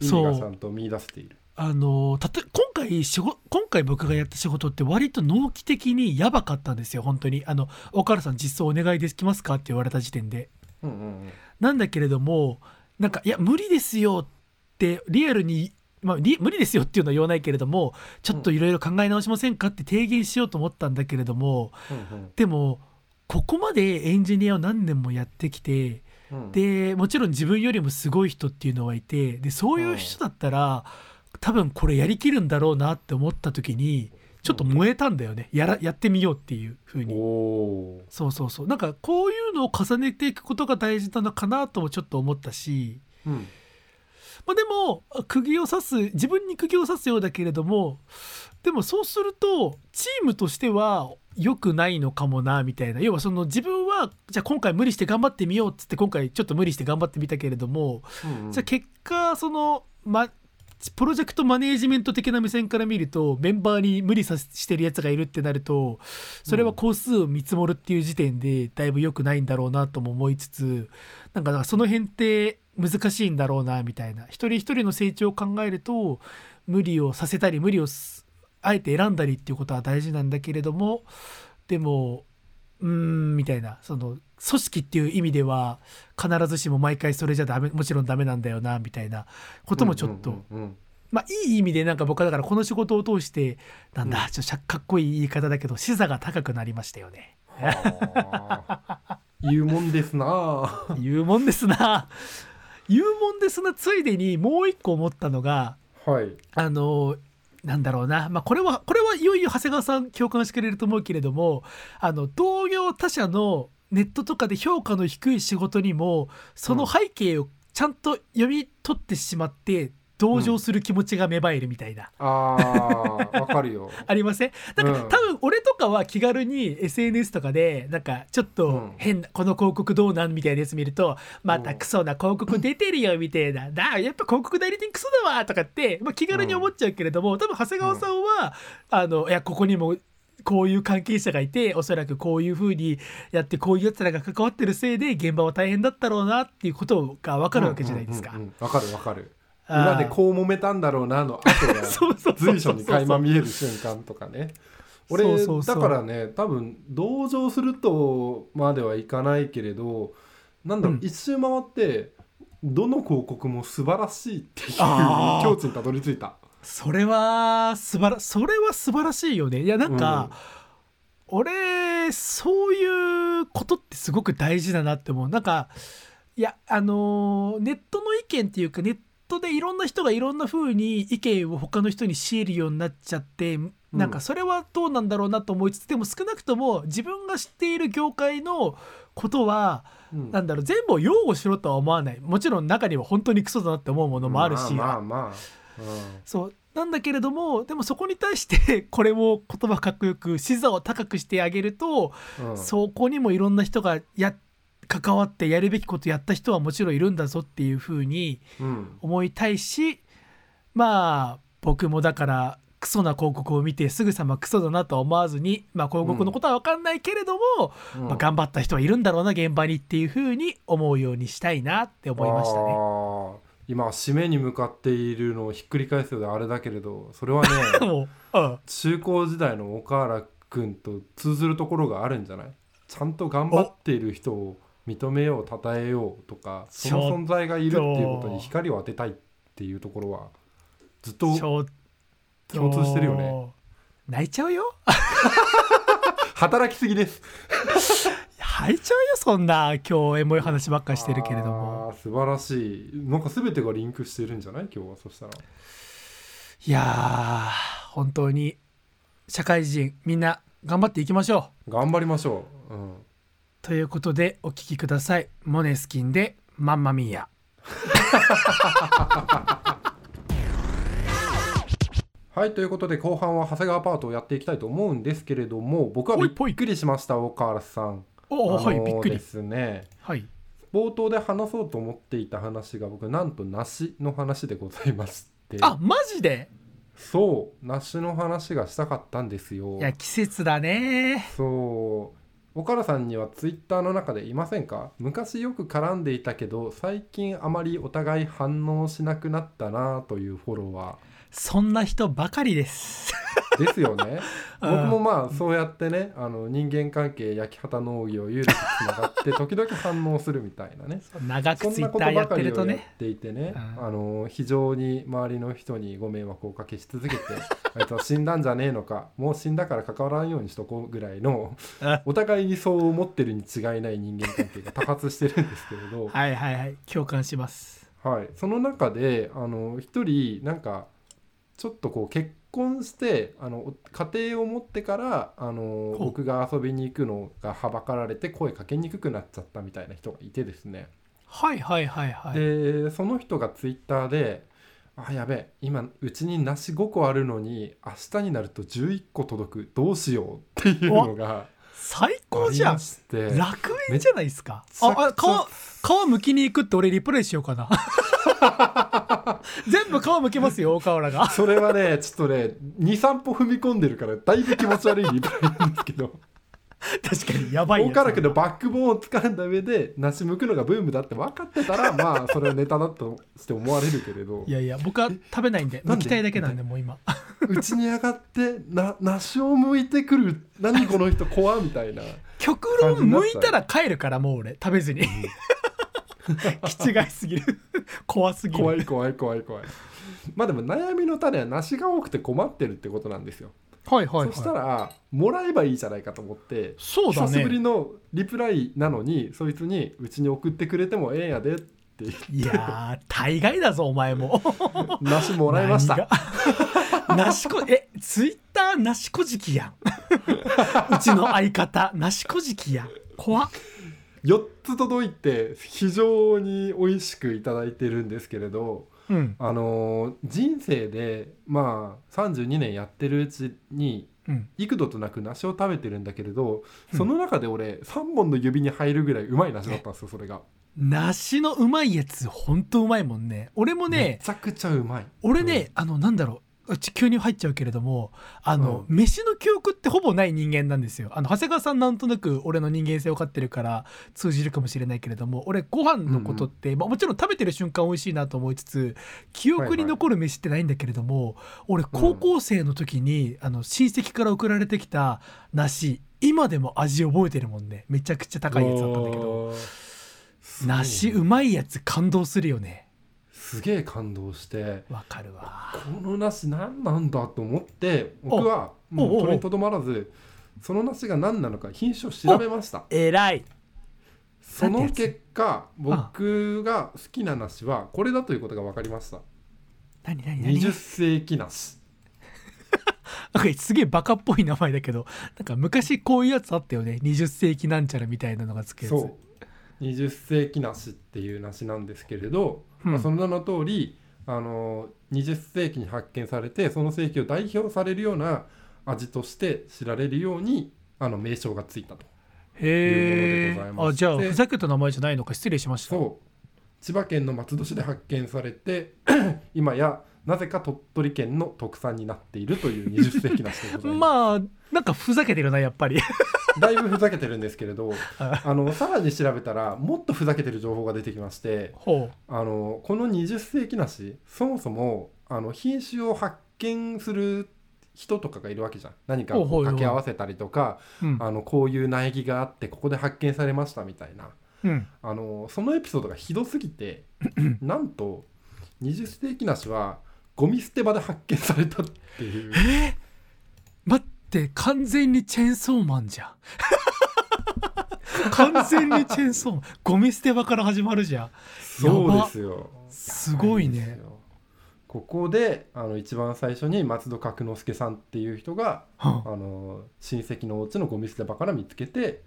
味そう。がちゃんと見出せている。あのたと今回仕事今回僕がやった仕事って割と納期的にやばかったんですよ本当に。あの「岡原さん実装お願いできますか?」って言われた時点で。うんうんうん。なんだけれどもなんか「いや無理ですよ」ってリアルに、まあ、リ無理ですよっていうのは言わないけれどもちょっといろいろ考え直しませんかって提言しようと思ったんだけれどもうんでもここまでエンジニアを何年もやってきてうん。うんでもちろん自分よりもすごい人っていうのはいてでそういう人だったら、多分これやりきるんだろうなって思った時にちょっと燃えたんだよね。やらやってみようっていう風おに。おそうそうそう。なんかこういうのを重ねていくことが大事なのかなともちょっと思ったし、ー、うん、まあ、でも釘を刺す自分に釘を刺すようだけれどもでもそうするとチームとしては良くないのかもなみたいな。要はその自分はじゃあ今回無理して頑張ってみようっつって今回ちょっと無理して頑張ってみたけれどもうんうん。じゃあ結果その、ま、プロジェクトマネージメント的な目線から見るとメンバーに無理させしてるやつがいるってなるとそれは工数を見積もるっていう時点でだいぶ良くないんだろうなとも思いつつなんかその辺って難しいんだろうなみたいな。一人一人の成長を考えると無理をさせたり無理をあえて選んだりっていうことは大事なんだけれどもでもうーんみたいな。その組織っていう意味では必ずしも毎回それじゃダメもちろんダメなんだよなみたいなこともちょっと、うんうんうんまあいい意味でなんか僕はだからこの仕事を通してなんだ、うん。ちょっとかっこいい言い方だけど視座が高くなりましたよね。はあ言うもんですなあ。言うもんですな。言うもんですなついでにもう一個思ったのがはい。あのなんだろうな、まあ、これはこれはいよいよ長谷川さん共感してくれると思うけれどもあの同業他社のネットとかで評価の低い仕事にもその背景をちゃんと読み取ってしまって同情する気持ちが芽生えるみたいな、あーわかるよ。ありません？なんか、うん。多分俺とかは気軽に SNS とかでなんかちょっうとん。変な、この広告どうなんみたいなやつ見るとまたうん。クソな広告出てるよみたいな、だやっぱ広告代理店クソだわとかって、まあ、気軽に思っちゃうけれども、多分長谷川さんは、あのいやここにもこういう関係者がいておそらくこういう風にやってこういうやつらが関わってるせいで現場は大変だったろうなっていうことが分かるわけじゃないですか。うんうんうん。わかるわかる裏でこう揉めたんだろうなの後が 随所に垣間見える瞬間とかね。俺だからね多分同情するとまではいかないけれどなんだろう、うん。一周回ってどの広告も素晴らしいっていう境地にたどり着いた。それは素晴らそれは素晴らしいよね。いやなんか、俺そういうことってすごく大事だなって思う。なんかいやあのーネットの意見っていうかネットでいろんな人がいろんな風に意見を他の人に強いるようになっちゃってなんかそれはどうなんだろうなと思いつつでも少なくとも自分が知っている業界のことはうん。なんだろう全部を擁護しろとは思わない。もちろん中には本当にクソだなって思うものもあるし、まあまあまあ、そう。なんだけれどもでもそこに対して これも言葉かっこよく視座を高くしてあげると、うん。うん、そこにもいろんな人がや関わってやるべきことやった人はもちろんいるんだぞっていうふうにうん。思いたいしまあ僕もだからクソな広告を見てすぐさまクソだなとは思わずに、まあ、広告のことは分かんないけれども、うん。まあ、頑張った人はいるんだろうな現場にっていうふうに思うようにしたいなって思いましたね。今締めに向かっているのをひっくり返すようであれだけれどそれはね うん。中高時代の岡原君と通ずるところがあるんじゃない？ちゃんと頑張っている人を認めよう称えようとかその存在がいるっていうことに光を当てたいっていうところはずっと共通してるよね。泣いちゃうよ？働きすぎです。吐いちゃうよそんな今日エモい話ばっかりしてるけれども素晴らしい。なんか全てがリンクしてるんじゃない？今日はそしたら。いやー本当に社会人みんな頑張っていきましょう。頑張りましょう、うん、ということでお聞きください。モネスキンでマンマミーヤはいということで後半は長谷川パートをやっていきたいと思うんですけれども僕はびっくりしました岡原さん。おお、はいびっくり。ですね。はい。冒頭で話そうと思っていた話が僕なんと梨の話でございまして。あマジで？そう梨の話がしたかったんですよ。いや季節だね。そう岡田さんにはツイッターの中でいませんか？昔よく絡んでいたけど最近あまりお互い反応しなくなったなというフォロワそんな人ばかりです。ーですよね。うん。僕もまあそうやってねあの人間関係焼き畑農業有利につながって 時々反応するみたいなね。長くそんなこツイッターやっとばかりをやってるとねていてね、うん。あの非常に周りの人にご迷惑をおかけし続けて あいつは死んだんじゃねえのかもう死んだから関わらんようにしとこうぐらいのあお互いにそう思ってるに違いない人間関係が多発してるんですけれど、はいはいはい。共感します。はい、その中であの一人なんかちょっとこう結婚してあの家庭を持ってからあの僕が遊びに行くのがはばかられて声かけにくくなっちゃったみたいな人がいてですね、はいはいはいはい。でその人がツイッターで「あやべえ今うちに梨5個あるのに明日になると11個届く。どうしよう」っていうのが最高じゃん。楽園じゃないですか。ああ皮皮むきに行くって俺リプレイしようかな 全部皮むきますよ大河原が。それはねちょっとね23歩踏み込んでるからだいぶ気持ち悪いリプレイなんですけど。確かにやばい大からくのバックボーンを掴んだ上で梨剥くのがブームだって分かってたらまあそれはネタだとして思われるけれど。いやいや僕は食べないんで剥きたいだけなんでもう今。うちに上がってな梨を剥いてくる何この人怖みたいな極論剥いたら帰るからもう俺食べずに 気違いすぎる。怖すぎる。怖い怖い怖い怖い。まあでも悩みの種は梨が多くて困ってるってことなんですよ、はいはいはい。そしたらもらえばいいじゃないかと思ってそうだ久しぶりねのリプライなのにそいつにうちに送ってくれてもええんやでって。いやー大概だぞお前も。梨もらいました。なしこえツイッターなしこじきやん。うちの相方なしこじきやん。怖っ4つ届いて非常に美味しくいただいてるんですけれどうん。あのー人生でまあ32年やってるうちにうん。幾度となく梨を食べてるんだけれどその中で俺3本の指に入るぐらいうまい梨だったんですよそれが。梨のうまいやつほんとうまいもんね。俺もめねちゃくちゃうまい。俺ね、あのなんだろううち急に入っちゃうけれどもあの、う飯の記憶ってほぼない人間なんですよ。あの長谷川さんなんとなく俺の人間性を分かってるから通じるかもしれないけれども俺ご飯のことって、まあ、もちろん食べてる瞬間美味しいなと思いつつ記憶に残る飯ってないんだけれども、俺高校生の時に、あの親戚から送られてきた梨今でも味覚えてるもんね。めちゃくちゃ高いやつだったんだけど。梨うまいやつ感動するよねすげえ感動してわかるわ。この梨何なんだと思って僕はもうそれにとどまらずその梨が何なのか品種を調べました。えらい。その結果僕が好きな梨はこれだということが分かりました。何何何？20世紀梨。なんかすげえバカっぽい名前だけどなんか昔こういうやつあったよね。20世紀なんちゃらみたいなのがつくやつ。そう。20世紀梨っていう梨なんですけれど、うん。まあ、その名の通りあの20世紀に発見されてその世紀を代表されるような味として知られるようにあの名称がついたというものでございましてあじゃあふざけた名前じゃないのか失礼しました。そう。千葉県の松戸市で発見されて 今やなぜか鳥取県の特産になっているという20世紀梨でございます、まあなんかふざけてるなやっぱり。だいぶふざけてるんですけれどああのさらに調べたらもっとふざけてる情報が出てきましてほあのこの20世紀梨そもそもあの品種を発見する人とかがいるわけじゃん。何か掛け合わせたりとかう、うん。あのこういう苗木があってここで発見されましたみたいな。うん、あのそのエピソードがひどすぎて なんと20世紀梨はゴミ捨て場で発見されたっていう。え？ー、待って完全にチェーンソーマンじゃん。完全にチェーンソーマン。ゴミ捨て場から始まるじゃん。そうですよ。すごいね。よ。ここであの一番最初に松戸角之助さんっていう人がはあの親戚のお家のゴミ捨て場から見つけて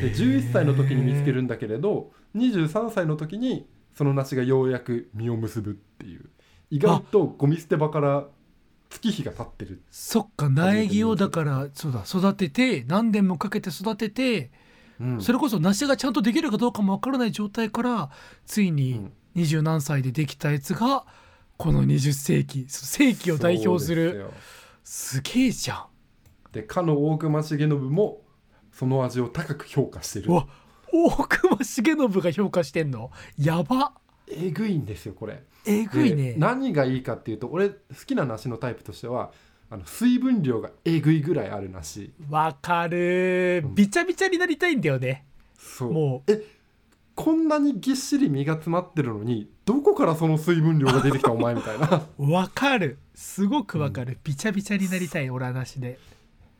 で11歳の時に見つけるんだけれど23歳の時にその梨がようやく実を結ぶっていう意外とゴミ捨て場から月日が経ってる。そっか苗木をだからそうだ育てて何年もかけて育ててうん。それこそ梨がちゃんとできるかどうかもわからない状態からついうにん。二十何歳でできたやつがこの20世紀そう世紀を代表する。すげえじゃん。でかの大隈重信もその味を高く評価してる。うわ大隈重信が評価してんの？やば。えぐいんですよこれえぐいね。で何がいいかっていうと俺好きな梨のタイプとしてはあの水分量がえぐいぐらいある梨。わかる。うん。びちゃびちゃになりたいんだよね。そう。もえこんなにぎっしり実が詰まってるのにどこからその水分量が出てきたお前みたいな。う わかる。すごくわかる、びちゃびちゃになりたい俺はなしで。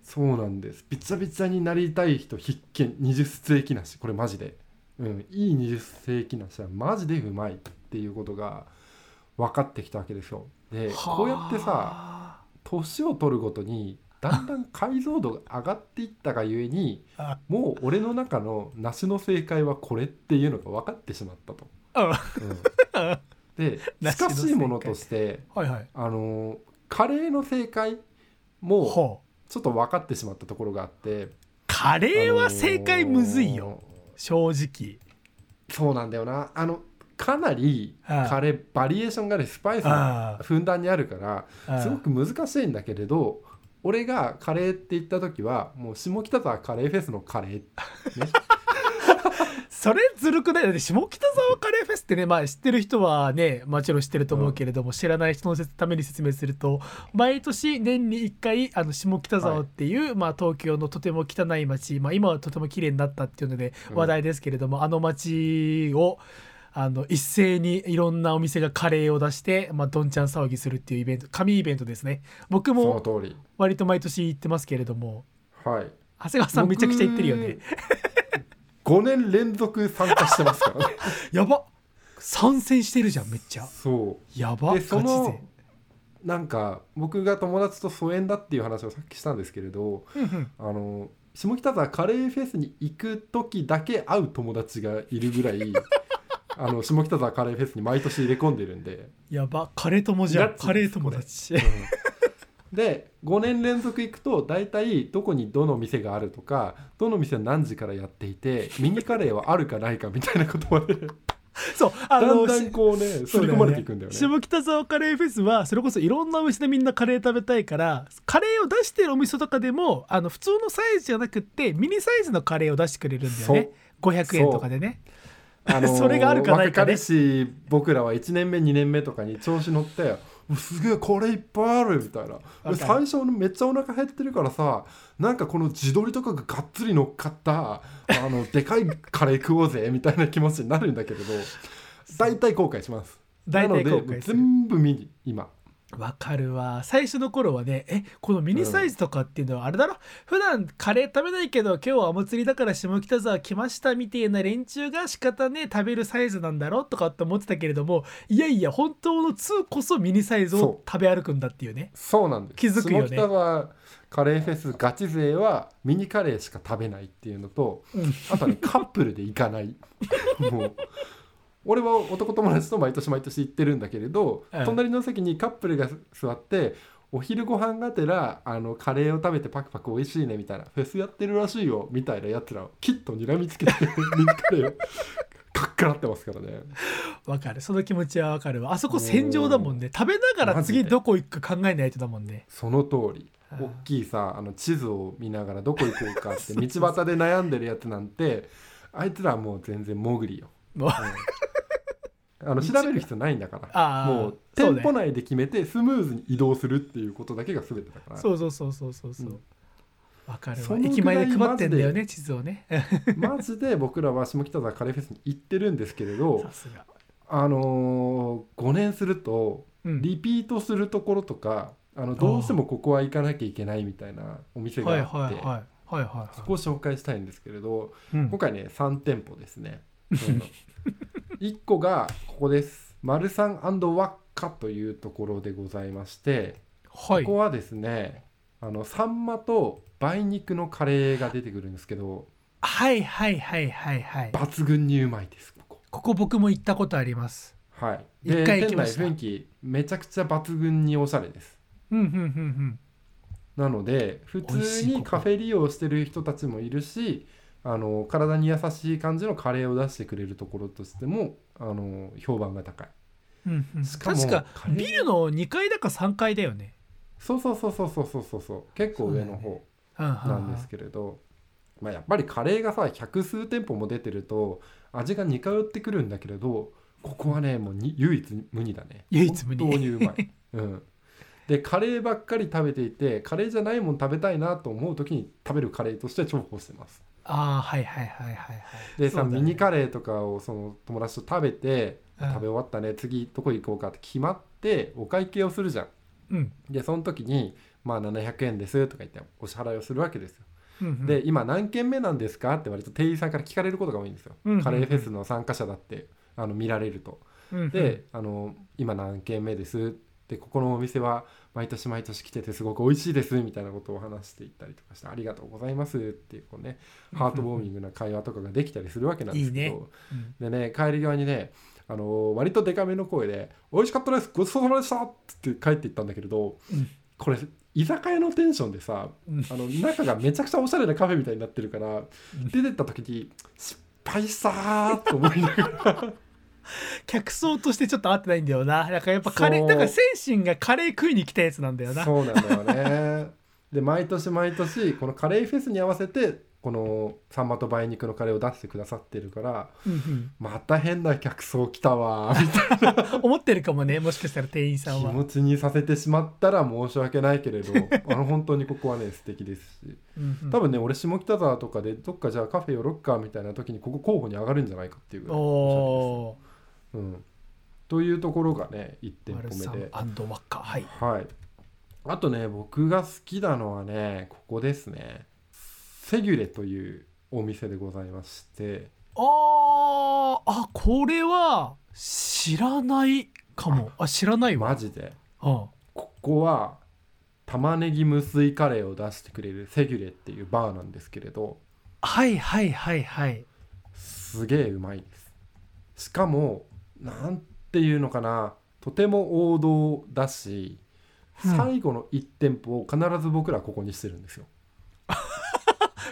そうなんです。びちゃびちゃになりたい人必見。20世紀梨。これマジで。うん。いい20世紀梨はマジでうまいっていうことが分かってきたわけですよ。でこうやってささ年を取るごとにだんだん解像度が上がっていったがゆえに あ。もう俺の中の梨の正解はこれっていうのが分かってしまったと。あ。うん。で 近しいものとしてはいはい。あのーカレーの正解もちょっと分かってしまったところがあってカレーは正解むずいよ、正直。そうなんだよな。あのかなりああ。カレーバリエーションがねスパイスがあふんだんにあるからあすごく難しいんだけれど俺がカレーって言った時はもう下北沢カレーフェスのカレー、ね、それずるくない？だって下北沢カレーフェスってねまあ知ってる人はねもちろん知ってると思うけれども、知らない人のために説明すると毎年年に1回あの下北沢っていう、まあ、東京のとても汚い街、まあ、今はとても綺麗になったっていうのでうん。話題ですけれども、あの街をあの一斉にいろんなお店がカレーを出して、まあ、どんちゃん騒ぎするっていうイベント神イベントですね。僕も割と毎年行ってますけれども。はい。長谷川さんめちゃくちゃ行ってるよね。5年連続参加してますからね。やば参戦してるじゃんめっちゃ。そう。やばでその勢。なんか僕が友達と疎遠だっていう話をさっきしたんですけれどうんうん。あの下北沢カレーフェスに行く時だけ会う友達がいるぐらいあの下北沢カレーフェスに毎年入れ込んでるんで、やばカレー友じゃん。カレー友達。うん。で5年連続行くと大体どこにどの店があるとかどの店は何時からやっていてミニカレーはあるかないかみたいなことまで。そうあのだんだんこうね刷り込まれていくんだよね。下北沢カレーフェスはそれこそいろんなお店でみんなカレー食べたいからカレーを出してるお店とかでもあの普通のサイズじゃなくってミニサイズのカレーを出してくれるんだよね。500円とかでねあのー それがあるかないかね。し僕らは1年目2年目とかに調子乗ってうすげえこれいっぱいあるみたいな。る。最初めっちゃお腹減ってるからさなんかこの地鶏とかががっつり乗っかったあの でかいカレー食おうぜみたいな気持ちになるんだけれど大体後悔します。なので全部見に今わかるわ。最初の頃はねえこのミニサイズとかっていうのはあれだろ、普段カレー食べないけど今日はお祭りだから下北沢来ましたみたいな連中が仕方ね食べるサイズなんだろとかって思ってたけれどもいやいや本当の2こそミニサイズを食べ歩くんだっていうね。そうなんです。気づくよね。下北沢カレーフェスガチ勢はミニカレーしか食べないっていうのとうん。あとはねカップルで行かない。もう俺は男友達と毎年毎年行ってるんだけれど、うん隣の席にカップルが座ってお昼ご飯がてらあのカレーを食べてパクパク美味しいねみたいなフェスやってるらしいよみたいなやつらをきっと睨みつけてミニカレーをカッカラってますからね。わかる。その気持ちはわかるわ。あそこ戦場だもんね。食べながら次どこ行くか考えないとだもんね。その通り。大きいさあの地図を見ながらどこ行こうかって道端で悩んでるやつなんてあいつらはもう全然潜りよ、もう。うん。あの調べる必要ないんだから。ああもうそうね店舗内で決めてスムーズに移動するっていうことだけが全てだから。そうそうそうそうそうそう。うん。わかるそのぐらいわ駅前で配ってんだよね地図をね。マジで僕らは下北沢カレーフェスに行ってるんですけれどさすが。あのー、5年するとうん。リピートするところとかあのどうしてもここは行かなきゃいけないみたいなお店がはいあって、はいはいはいはいはいそこを紹介したいんですけれどうん。今回ね3店舗ですね、うん、1個がここです。マルサンワッカというところでございまして、はい。ここはですねあのサンマと梅肉のカレーが出てくるんですけどはいはいはいはいはい。抜群にうまいですここ。ここ僕も行ったことあります。はい。一回行きました。雰囲気めちゃくちゃ抜群におしゃれです。うんうんうんうん。なので普通にカフェ利用してる人たちもいるしあの体に優しい感じのカレーを出してくれるところとしてもあの評判が高い、うんうん、しかも確かビルの2階だか3階だよね。そうそうそうそうそうそうそう結構上の方なんですけれど、ね、まあ、やっぱりカレーがさ百数店舗も出てると味が似通ってくるんだけれどここはねもう唯一無二だね。唯一無二。豆乳うまい、うん、でカレーばっかり食べていてカレーじゃないもん食べたいなと思う時に食べるカレーとして重宝してます。ああはいはいはいはいはい。でさ、ね。ミニカレーとかをその友達と食べてうん。食べ終わったね次どこ行こうかって決まってお会計をするじゃん。うん。でその時に「まあ700円です」とか言ってお支払いをするわけですよ。うんうん。で今何件目なんですかって割と店員さんから聞かれることが多いんですよ、うんうんうん。カレーフェスの参加者だってあの見られると、うんうん。であの今何件目ですでここのお店は毎年毎年来ててすごく美味しいですみたいなことを話していったりとかしてありがとうございますっていうこうねハートウォーミングな会話とかができたりするわけなんですけどね。うん。でね帰り際にねあの割とデカめの声で「美味しかったですごちそうさまでした!」って帰っていったんだけれど、うん。これ居酒屋のテンションでさうん。あの中がめちゃくちゃおしゃれなカフェみたいになってるから出てった時に失敗したーと思いながら 客層としてちょっと合ってないんだよな。だからやっぱカレーだから精神がカレー食いに来たやつなんだよな。そうなんだよね。で毎年毎年このカレーフェスに合わせてこのサンマと梅肉のカレーを出してくださってるからうんうん。また変な客層来たわー。みたいな思ってるかもねもしかしたら店員さんは。気持ちにさせてしまったら申し訳ないけれど あの本当にここはね素敵ですし。うんうん。多分ね俺下北沢とかでどっかじゃあカフェ寄ろっかみたいな時にここ候補に上がるんじゃないかっていうぐらい。おうん、というところがね1店マルサ舗目でンワッカはい。はい。あとね僕が好きなのはねここですね。セギュレというお店でございまして。あーあこれは知らないかも。あ知らないわ。マジで。あここは玉ねぎ無水カレーを出してくれるセギュレっていうバーなんですけれど。はいはいはいはい。すげえうまいです。しかもなんていうのかな。とても王道だしうん。最後の1店舗を必ず僕らここにしてるんですよ、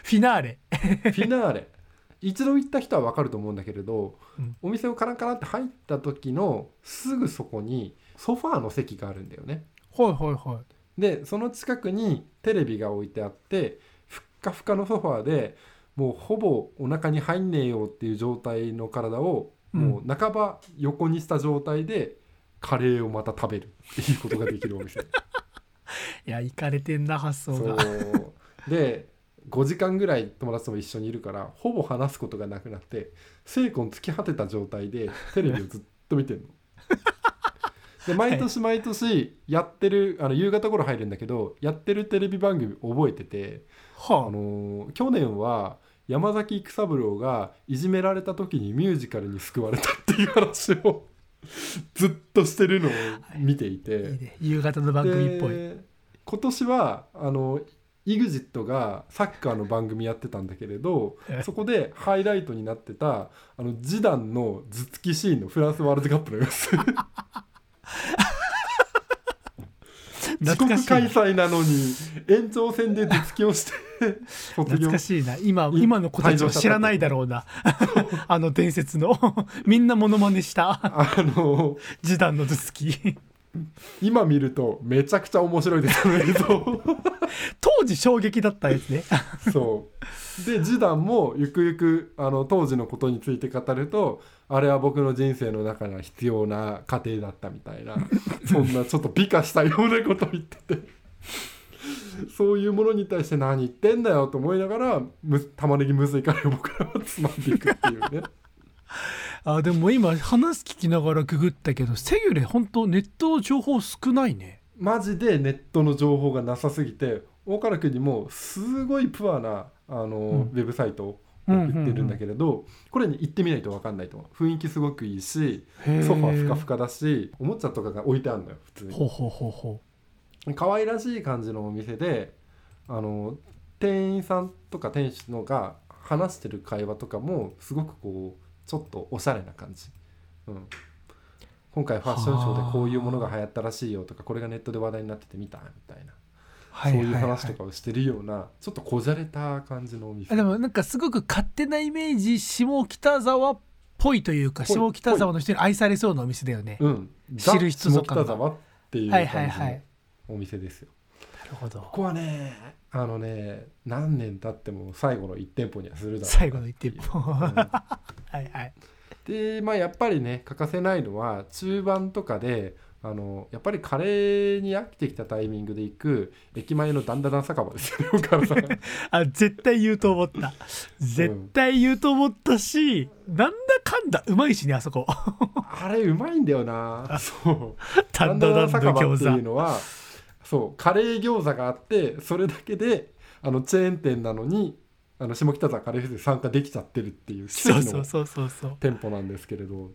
フィナーレ。フィナーレ。一度行った人は分かると思うんだけれど、うん。お店をカランカランって入った時のすぐそこにソファーの席があるんだよね。はいはいはい。でその近くにテレビが置いてあってふっかふかのソファーでもうほぼお腹に入んねえよっていう状態の体をもう半ば横にした状態でカレーをまた食べるっていうことができるお店 いや行かれてんな発想が。で5時間ぐらい友達とも一緒にいるからほぼ話すことがなくなって精魂尽き果てた状態でテレビをずっと見てるの。で毎年毎年やってるあの夕方頃入るんだけどやってるテレビ番組覚えてて、あ。はのー去年は山崎育三郎がいじめられた時にミュージカルに救われたっていう話を ずっとしてるのを見ていて。あいいね。夕方の番組っぽい。で今年はあの EXIT がサッカーの番組やってたんだけれどえ。そこでハイライトになってたあのジダンの頭突きシーンのフランスワールドカップの様子 自国開催なのに延長戦で頭突きをして 懐かしいな。今い今の子たちは知らないだろうな。あの伝説の。みんなモノマネした。あの時短の頭突き。今見るとめちゃくちゃ面白いですよね 当時衝撃だったやつね。そうで示談もゆくゆくあの当時のことについて語るとあれは僕の人生の中が必要な過程だったみたいな そんなちょっと美化したようなことを言ってて。そういうものに対して何言ってんだよと思いながらむ玉ねぎむずいカレーを僕らはつまんでいくっていうね。あでも今話聞きながらググったけどセギュレ本当ネット情報少ないね。マジでネットの情報がなさすぎて大原君にもすごいプアなあの、うん。ウェブサイトを送ってるんだけれど、これに行ってみないと分かんないと。思う雰囲気すごくいいしソファーふかふかだしおもちゃとかが置いてあるのよ普通に。ほうほうほうほ可愛らしい感じのお店であの店員さんとか店主のが話してる会話とかもすごくこうちょっとおしゃれな感じ、うん、今回ファッションショーでこういうものが流行ったらしいよとかこれがネットで話題になってて見たみたいな、うそういうは話とかをしてるようなちょっとこじゃれた感じのお店あでもなんかすごく勝手なイメージ下北沢っぽいというか下北沢の人に愛されそうなお店だよね、うん、知る人ぞ下北沢っていうは感じのお店ですよ。なるほど。ここはねあのね何年経っても最後の1店舗にはするだろうな最後の一店舗。うん。はいはい。でまあやっぱりね欠かせないのは中盤とかであのやっぱりカレーに飽きてきたタイミングで行く駅前のダンダダン酒場ですよね 岡原さん。あ絶対言うと思った。絶対言うと思ったし、なんだかんだうまいしねあそこ。あれうまいんだよな。そう。ダンダダンの酒場っていうのはそうカレー餃子があってそれだけであのチェーン店なのにあの下北沢カレーフェスに参加できちゃってるっていう奇そう跡のそうそうそうそう店舗なんですけれど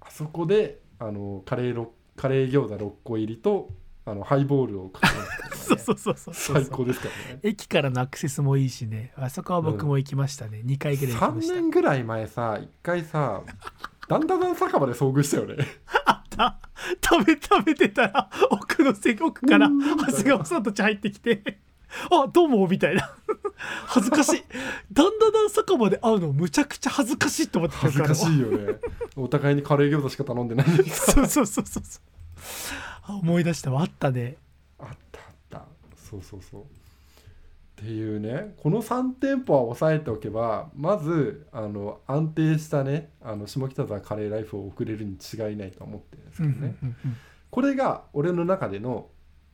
あそこであのカレーろカレー餃子6個入りとあのハイボールを買って そうそうそうそうそう。最高ですからね。駅からのアクセスもいいしね。あそこは僕も行きましたね、2回ぐらい行き3ました。年ぐらい前さ一回さだんだん酒場で遭遇したよね。あ食べ食べてたら奥の席奥からうん。長谷川さんたち入ってきて「あどうも」みたいな恥ずかしい。だんだんだん酒場で会うのむちゃくちゃ恥ずかしいと思ってた恥ずかしいいよね。お互いにカレー餃子しか頼んでないそうそうそうそうそう。あ思い出した。わあったね。あったあった。そうそうそう。っていうね。この3店舗は押さえておけばまずあの安定したねあの下北沢カレーライフを送れるに違いないと思ってるんですけどね、うんうんうん。これが俺の中での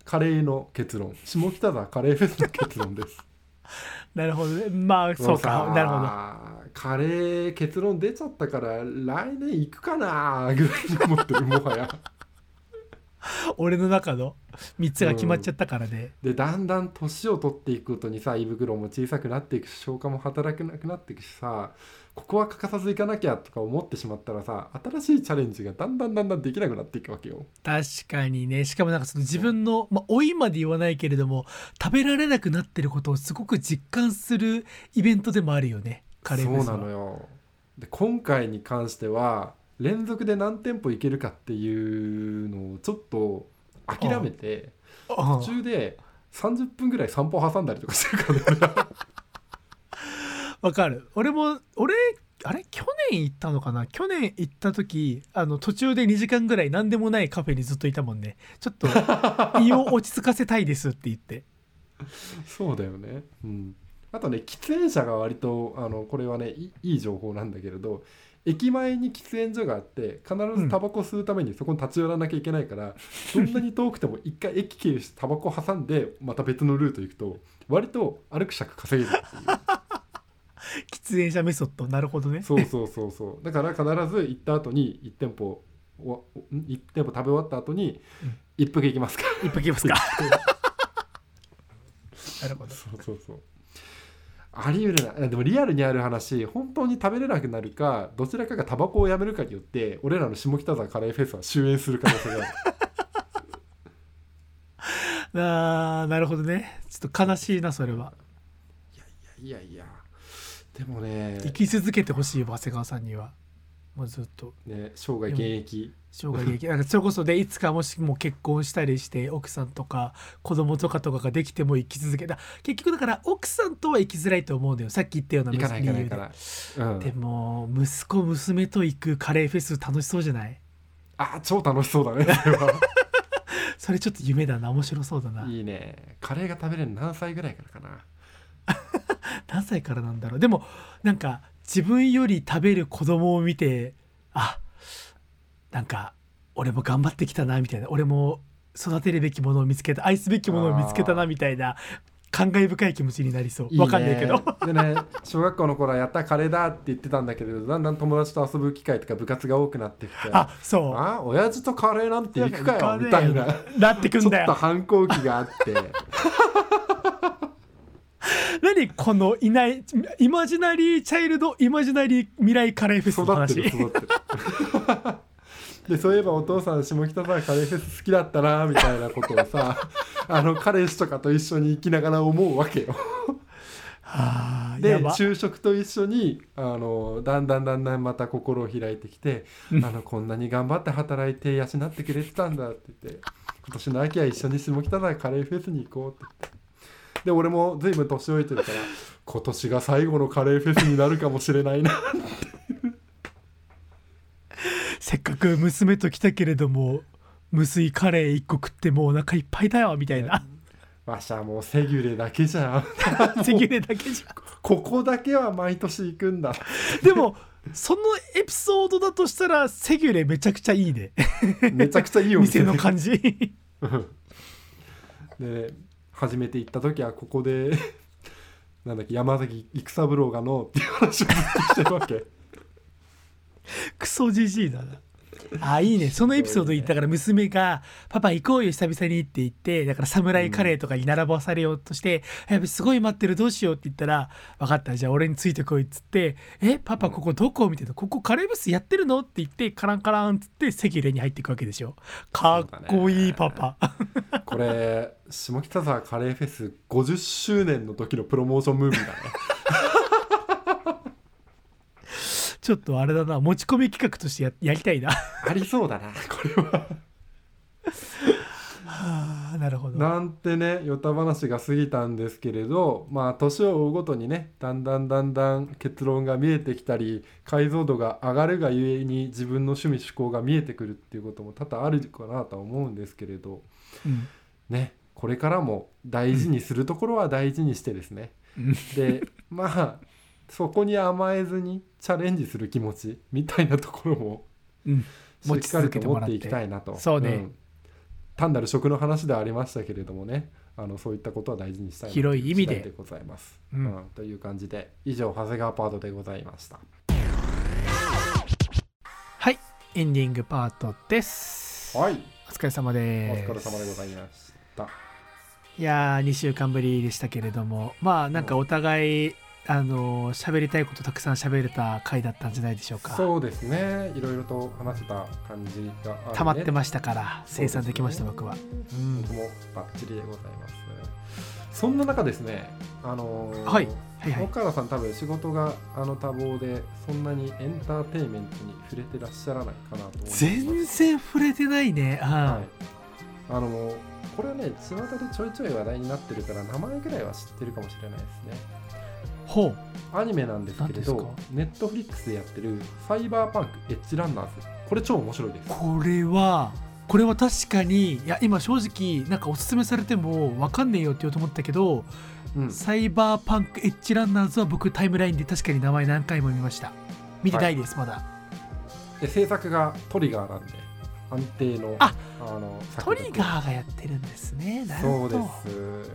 カレーの結論。下北沢カレーフェスの結論です なるほどね。まあそうか。もなるほど。さカレー結論出ちゃったから来年行くかなぐらいに思ってるもはや。俺の中の3つが決まっちゃったからね、でだんだん年を取っていくごとにさ胃袋も小さくなっていくし消化も働かなくなっていくしさここは欠かさず行かなきゃとか思ってしまったらさ新しいチャレンジがだんだんだんだんできなくなっていくわけよ。確かにね。しかもなんかその自分のまあ老いまで言わないけれども食べられなくなってることをすごく実感するイベントでもあるよね。カレーそうなのよ。で今回に関しては連続で何店舗行けるかっていうのをちょっと諦めてああ。途中で30分ぐらい散歩挟んだりとかしてるからね わかる。俺も俺あれ？去年行ったのかな？去年行った時あの途中で2時間ぐらい何でもないカフェにずっといたもんね。ちょっと 胃を落ち着かせたいですって言って。そうだよね、うん、あとね喫煙者が割とあのこれはねいいい情報なんだけれど駅前に喫煙所があって必ずタバコ吸うためにそこに立ち寄らなきゃいけないから、どんなに遠くても一回駅経由してタバコ挟んでまた別のルート行くと割と歩く尺稼げるっていう喫煙者メソッド。なるほどね。そうそうそうそう。だから必ず行った後に1店舗お1店舗食べ終わった後にうん。一服行きますか。一泊いきますか。なるほどそうそうそう。あり得るな。でもリアルにある話本当に食べれなくなるかどちらかがタバコをやめるかによって俺らの下北沢カレーフェスは終焉する可能性がある。あーなるほどね。ちょっと悲しいなそれは。いやいやいやでもね生き続けてほしいわ長谷川さんには。もうずっと。ね生涯現役。生涯劇なんかそれこそでいつかもしも結婚したりして奥さんとか子供とかとかができても生き続けた結局だから奥さんとは生きづらいと思うんだよ。さっき言ったような理由で。うん、でも息子娘と行くカレーフェス楽しそうじゃない？あ超楽しそうだね それちょっと夢だな。面白そうだな。いいね。カレーが食べれるの何歳ぐらいからかな 何歳からなんだろう。でもなんか自分より食べる子供を見てあなんか俺も頑張ってきたなみたいな。俺も育てるべきものを見つけた愛すべきものを見つけたなみたいな感慨深い気持ちになりそう。わかんないけど。でね小学校の頃はやったカレーだって言ってたんだけどだんだん友達と遊ぶ機会とか部活が多くなってきてあそう。あ親父とカレーなんて行くかよみたいな。なってくちょっとんだよ反抗期があって何このいない imaginary child imaginary 未来カレーフェスの育って話る育ってる。でそういえばお父さん下北沢カレーフェス好きだったなみたいなことをさ あの彼氏とかと一緒に行きながら思うわけよ。あやば。昼食と一緒にあのだんだんだんだんまた心を開いてきてうん。あのこんなに頑張って働いて養ってくれてたんだって言って今年の秋は一緒に下北沢カレーフェスに行こうってで俺も随分年老いてるから今年が最後のカレーフェスになるかもしれないな。せっかく娘と来たけれども無水カレー1個食ってもうお腹いっぱいだよみたいな。わしゃもうセギュレだけじゃん。セギュレだけじゃここだけは毎年行くんだ。でもそのエピソードだとしたらセギュレめちゃくちゃいいね。めちゃくちゃいいお店店の感じ。うん。で始めていった時はここで なんだっけ山崎育三郎がのっていう話をずっとしてるわけ。クソじじいだな。あいいね。そのエピソード言ったから娘が「パパ行こうよ久々に」って言ってだから侍カレーとかに並ばされようとして「やべすごい待ってるどうしよう」って言ったら「分かったじゃあ俺についてこい」っつって「えパパここどこ?」みたいな「ここカレーブスやってるの?」って言ってカランカランっつってセギュレに入っていくわけでしょ。かっこいいパパ。これ下北沢カレーフェス50周年の時のプロモーションムービーだねちょっとあれだな持ち込み企画としてややりたいな。ありそうだな これは。はあなるほど。なんてねヨタ話が過ぎたんですけれどまあ年を追うごとにねだんだんだんだん結論が見えてきたり解像度が上がるがゆえに自分の趣味思考が見えてくるっていうことも多々あるかなとは思うんですけれど。うん。ねこれからも大事にするところは大事にしてですね、うん。でまあそこに甘えずにチャレンジする気持ちみたいなところもうん。しっかりと持っていきたいなと。そうね。ん。単なる食の話ではありましたけれどもね。あのそういったことは大事にしたいな広い意味で。でございます、うん。うん。という感じで以上長谷川パートでございました。はい。エンディングパートです。はい。お疲れ様おです。疲れ様でございました。いやー2週間ぶりでしたけれども。まあなんかお互い、あのー喋りたいことたくさん喋れた回だったんじゃないでしょうか。そうですね。いろいろと話せた感じがね、溜まってましたから生産できました僕は、うん。僕もバッチリでございます。そんな中ですねあのーはい。はいはい。岡原さん多分仕事があの多忙でそんなにエンターテインメントに触れてらっしゃらないかなと思います。全然触れてないね。ははい。あのこれはね巷でちょいちょい話題になってるから名前ぐらいは知ってるかもしれないですね。い、ほう。アニメなんですけれどネットフリックスでやってる「ファイバーパンクエッジランナーズ」これ超面白いです。これはこれは確かにいや今正直なんかおすすめされても分かんねえよって言おうと思ったけど、うん。サイバーパンクエッジランナーズは僕タイムラインで確かに名前何回も見ました。見てないです、まだ。で制作がトリガーなんで安定のあのトリガーがやってるんですね。なるほど。そうです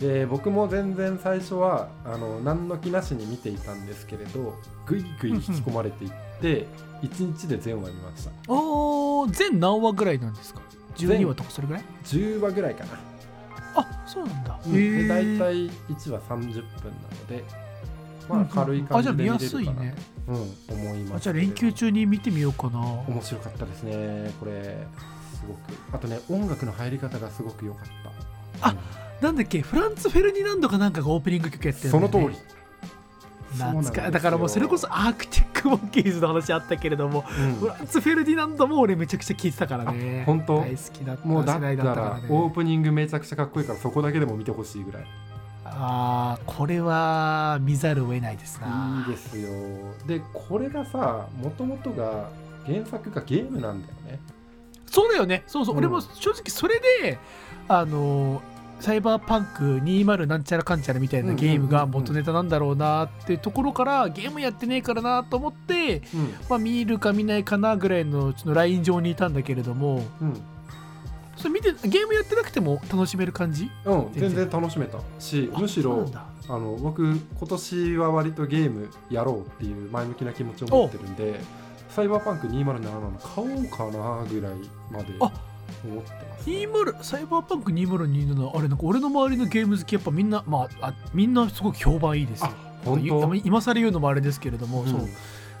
で僕も全然最初はあの何の気なしに見ていたんですけれどぐいぐい引き込まれていって1日で全話見ました。おー全何話ぐらいなんですか？12話とかそれぐらい？10話ぐらいかな、あそうなんだ、うんで大体1話30分なのでまあ軽いあ感じで見じゃあ見やすいね。うん思います。あじゃあ連休中に見てみようかな。面白かったですね。これすごく。あとね音楽の入り方がすごく良かった。あなんだっけフランツ・フェルニナンドかなんかがオープニング曲やってるね。その通り。そうなんですよ。懐かだからもうそれこそアークティック・モンキーズの話あったけれども、うん。フランツ・フェルディナンドも俺めちゃくちゃ聞いてたからね。あ本当？大好きだったもうだったららね。オープニングめちゃくちゃかっこいいからそこだけでも見てほしいぐらい。ああこれは見ざるを得ないですな。いいですよ。でこれがさもともとが原作がゲームなんだよね。そうだよね。そうそう、うん。俺も正直それであのサイバーパンク20なんちゃらかんちゃらみたいなゲームが元ネタなんだろうなってところからゲームやってねえからなと思って、まあ、見るか見ないかなぐらいのちょっとライン上にいたんだけれどもうん。それ見てゲームやってなくても楽しめる感じ？うん、うん、全然楽しめたしあむしろあの僕今年は割とゲームやろうっていう前向きな気持ちを持ってるんでサイバーパンク2077の買おうかなぐらいまで。あ思ってます、ね、20サイバーパンク2027あれなんか俺の周りのゲーム好きやっぱみんなまああみんなすごく評判いいですよ。あ本当？い今更言うのもあれですけれども、うん。そう。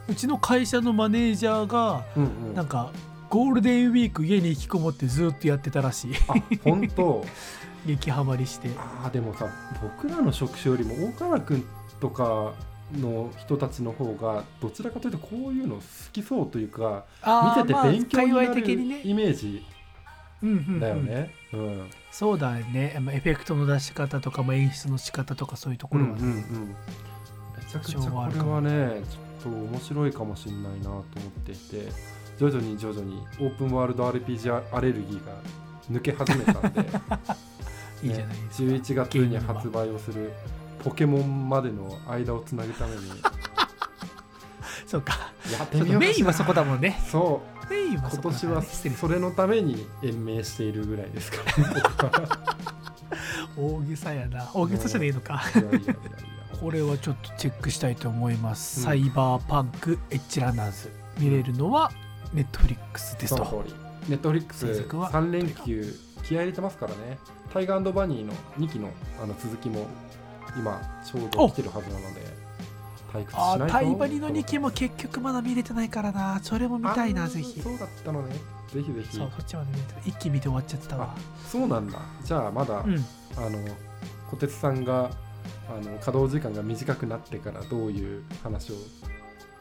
うちの会社のマネージャーがうんうん。なんかゴールデンウィーク家に引きこもってずっとやってたらしい。あ本当？激ハマりして。あーでもさ僕らの職種よりも大川君とかの人たちの方がどちらかというとこういうの好きそうというか見てて勉強になるね。イメージだよね。うんそうだね。まあエフェクトの出し方とかも演出の仕方とかそういうところはね、うんうんうん。めちゃくちゃこれはねちょっと面白いかもしれないなと思っていて徐々に徐々にオープンワールド RPG アレルギーが抜け始めたんで いいじゃないですか、11月に発売をするポケモンまでの間をつなぐためにそうか。やってみよう。メインはそこだもんね。そう。メインはそこだ今年はそれのために延命しているぐらいですから。ね 大げさやな。大げさじゃねえのか。これはちょっとチェックしたいと思います、うん。サイバーパンクエッジランナーズ。見れるのはネットフリックスですと。ネットフリックス制作は3連休気合い入れてますからね。タイガーバニーの2期のあの続きも今ちょうど来てるはずなので退屈しあタイバニの2期も結局まだ見れてないからな。それも見たいなぜひ。そうだったのね。ぜひぜひ。そうそっちまで見れて一気見て終わっちゃってたわ。そうなんだ。じゃあまだ、うん。あの小鉄さんがあの稼働時間が短くなってからどういう話を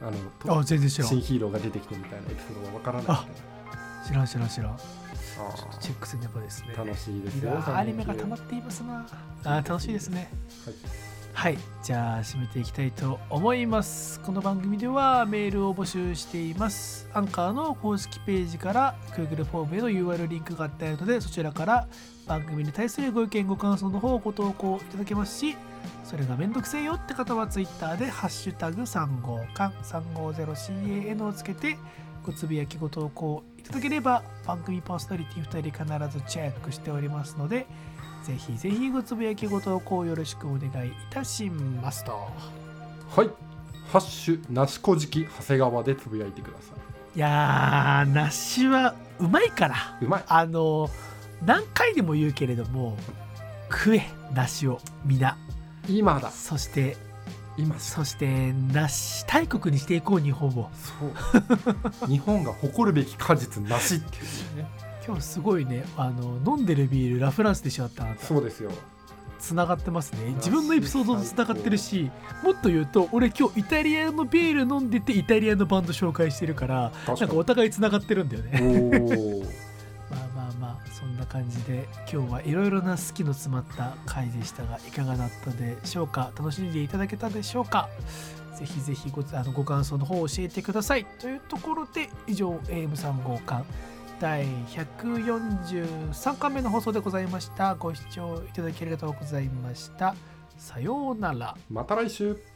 あのとあ全然知らん。新ヒーローが出てきてみたいなエピソードがわからないみ知らん知らん知らん。あちょっとチェックせねばですね。ー楽しいですよ。ーアニメが溜まっていますな。あー楽しいですね。はいはい。じゃあ締めていきたいと思います。この番組ではメールを募集しています。アンカーの公式ページから Google フォームへの URL リンクが貼ってあるのでそちらから番組に対するご意見ご感想の方をご投稿いただけますしそれがめんどくせえよって方は Twitter で「ハッシュタグ #350 缶 350CAN」をつけてごつぶやきご投稿いただければ番組パーソナリティ2人必ずチェックしておりますのでぜひぜひごつぶやきご投稿よろしくお願いいたしますと。はいハッシュなしこじき長谷川でつぶやいてくださいやー、梨はうまいから。いうまいあの、何回でも言うけれども、食え、梨を、皆。今だそして、今しそして、梨大国にしていこう、日本を。そう日本が誇るべき果実なしっていうね今日すごいね、あの、飲んでるビール、ラフランスでしょあったあなた。そうですよ。つながってますね。自分のエピソードとつながってるし、もっと言うと、俺今日イタリアのビール飲んでて、イタリアのバンド紹介してるから、確なんかお互いつながってるんだよね。まあまあまあそんな感じで今日はいろいろな好きの詰まった回でしたがいかがだったでしょうか？楽しんでいただけたでしょうか？ぜひぜひごあのご感想の方を教えてください。というところで以上 AM3 号館第143回目の放送でございました。ご視聴いただきありがとうございました。さようなら。また来週。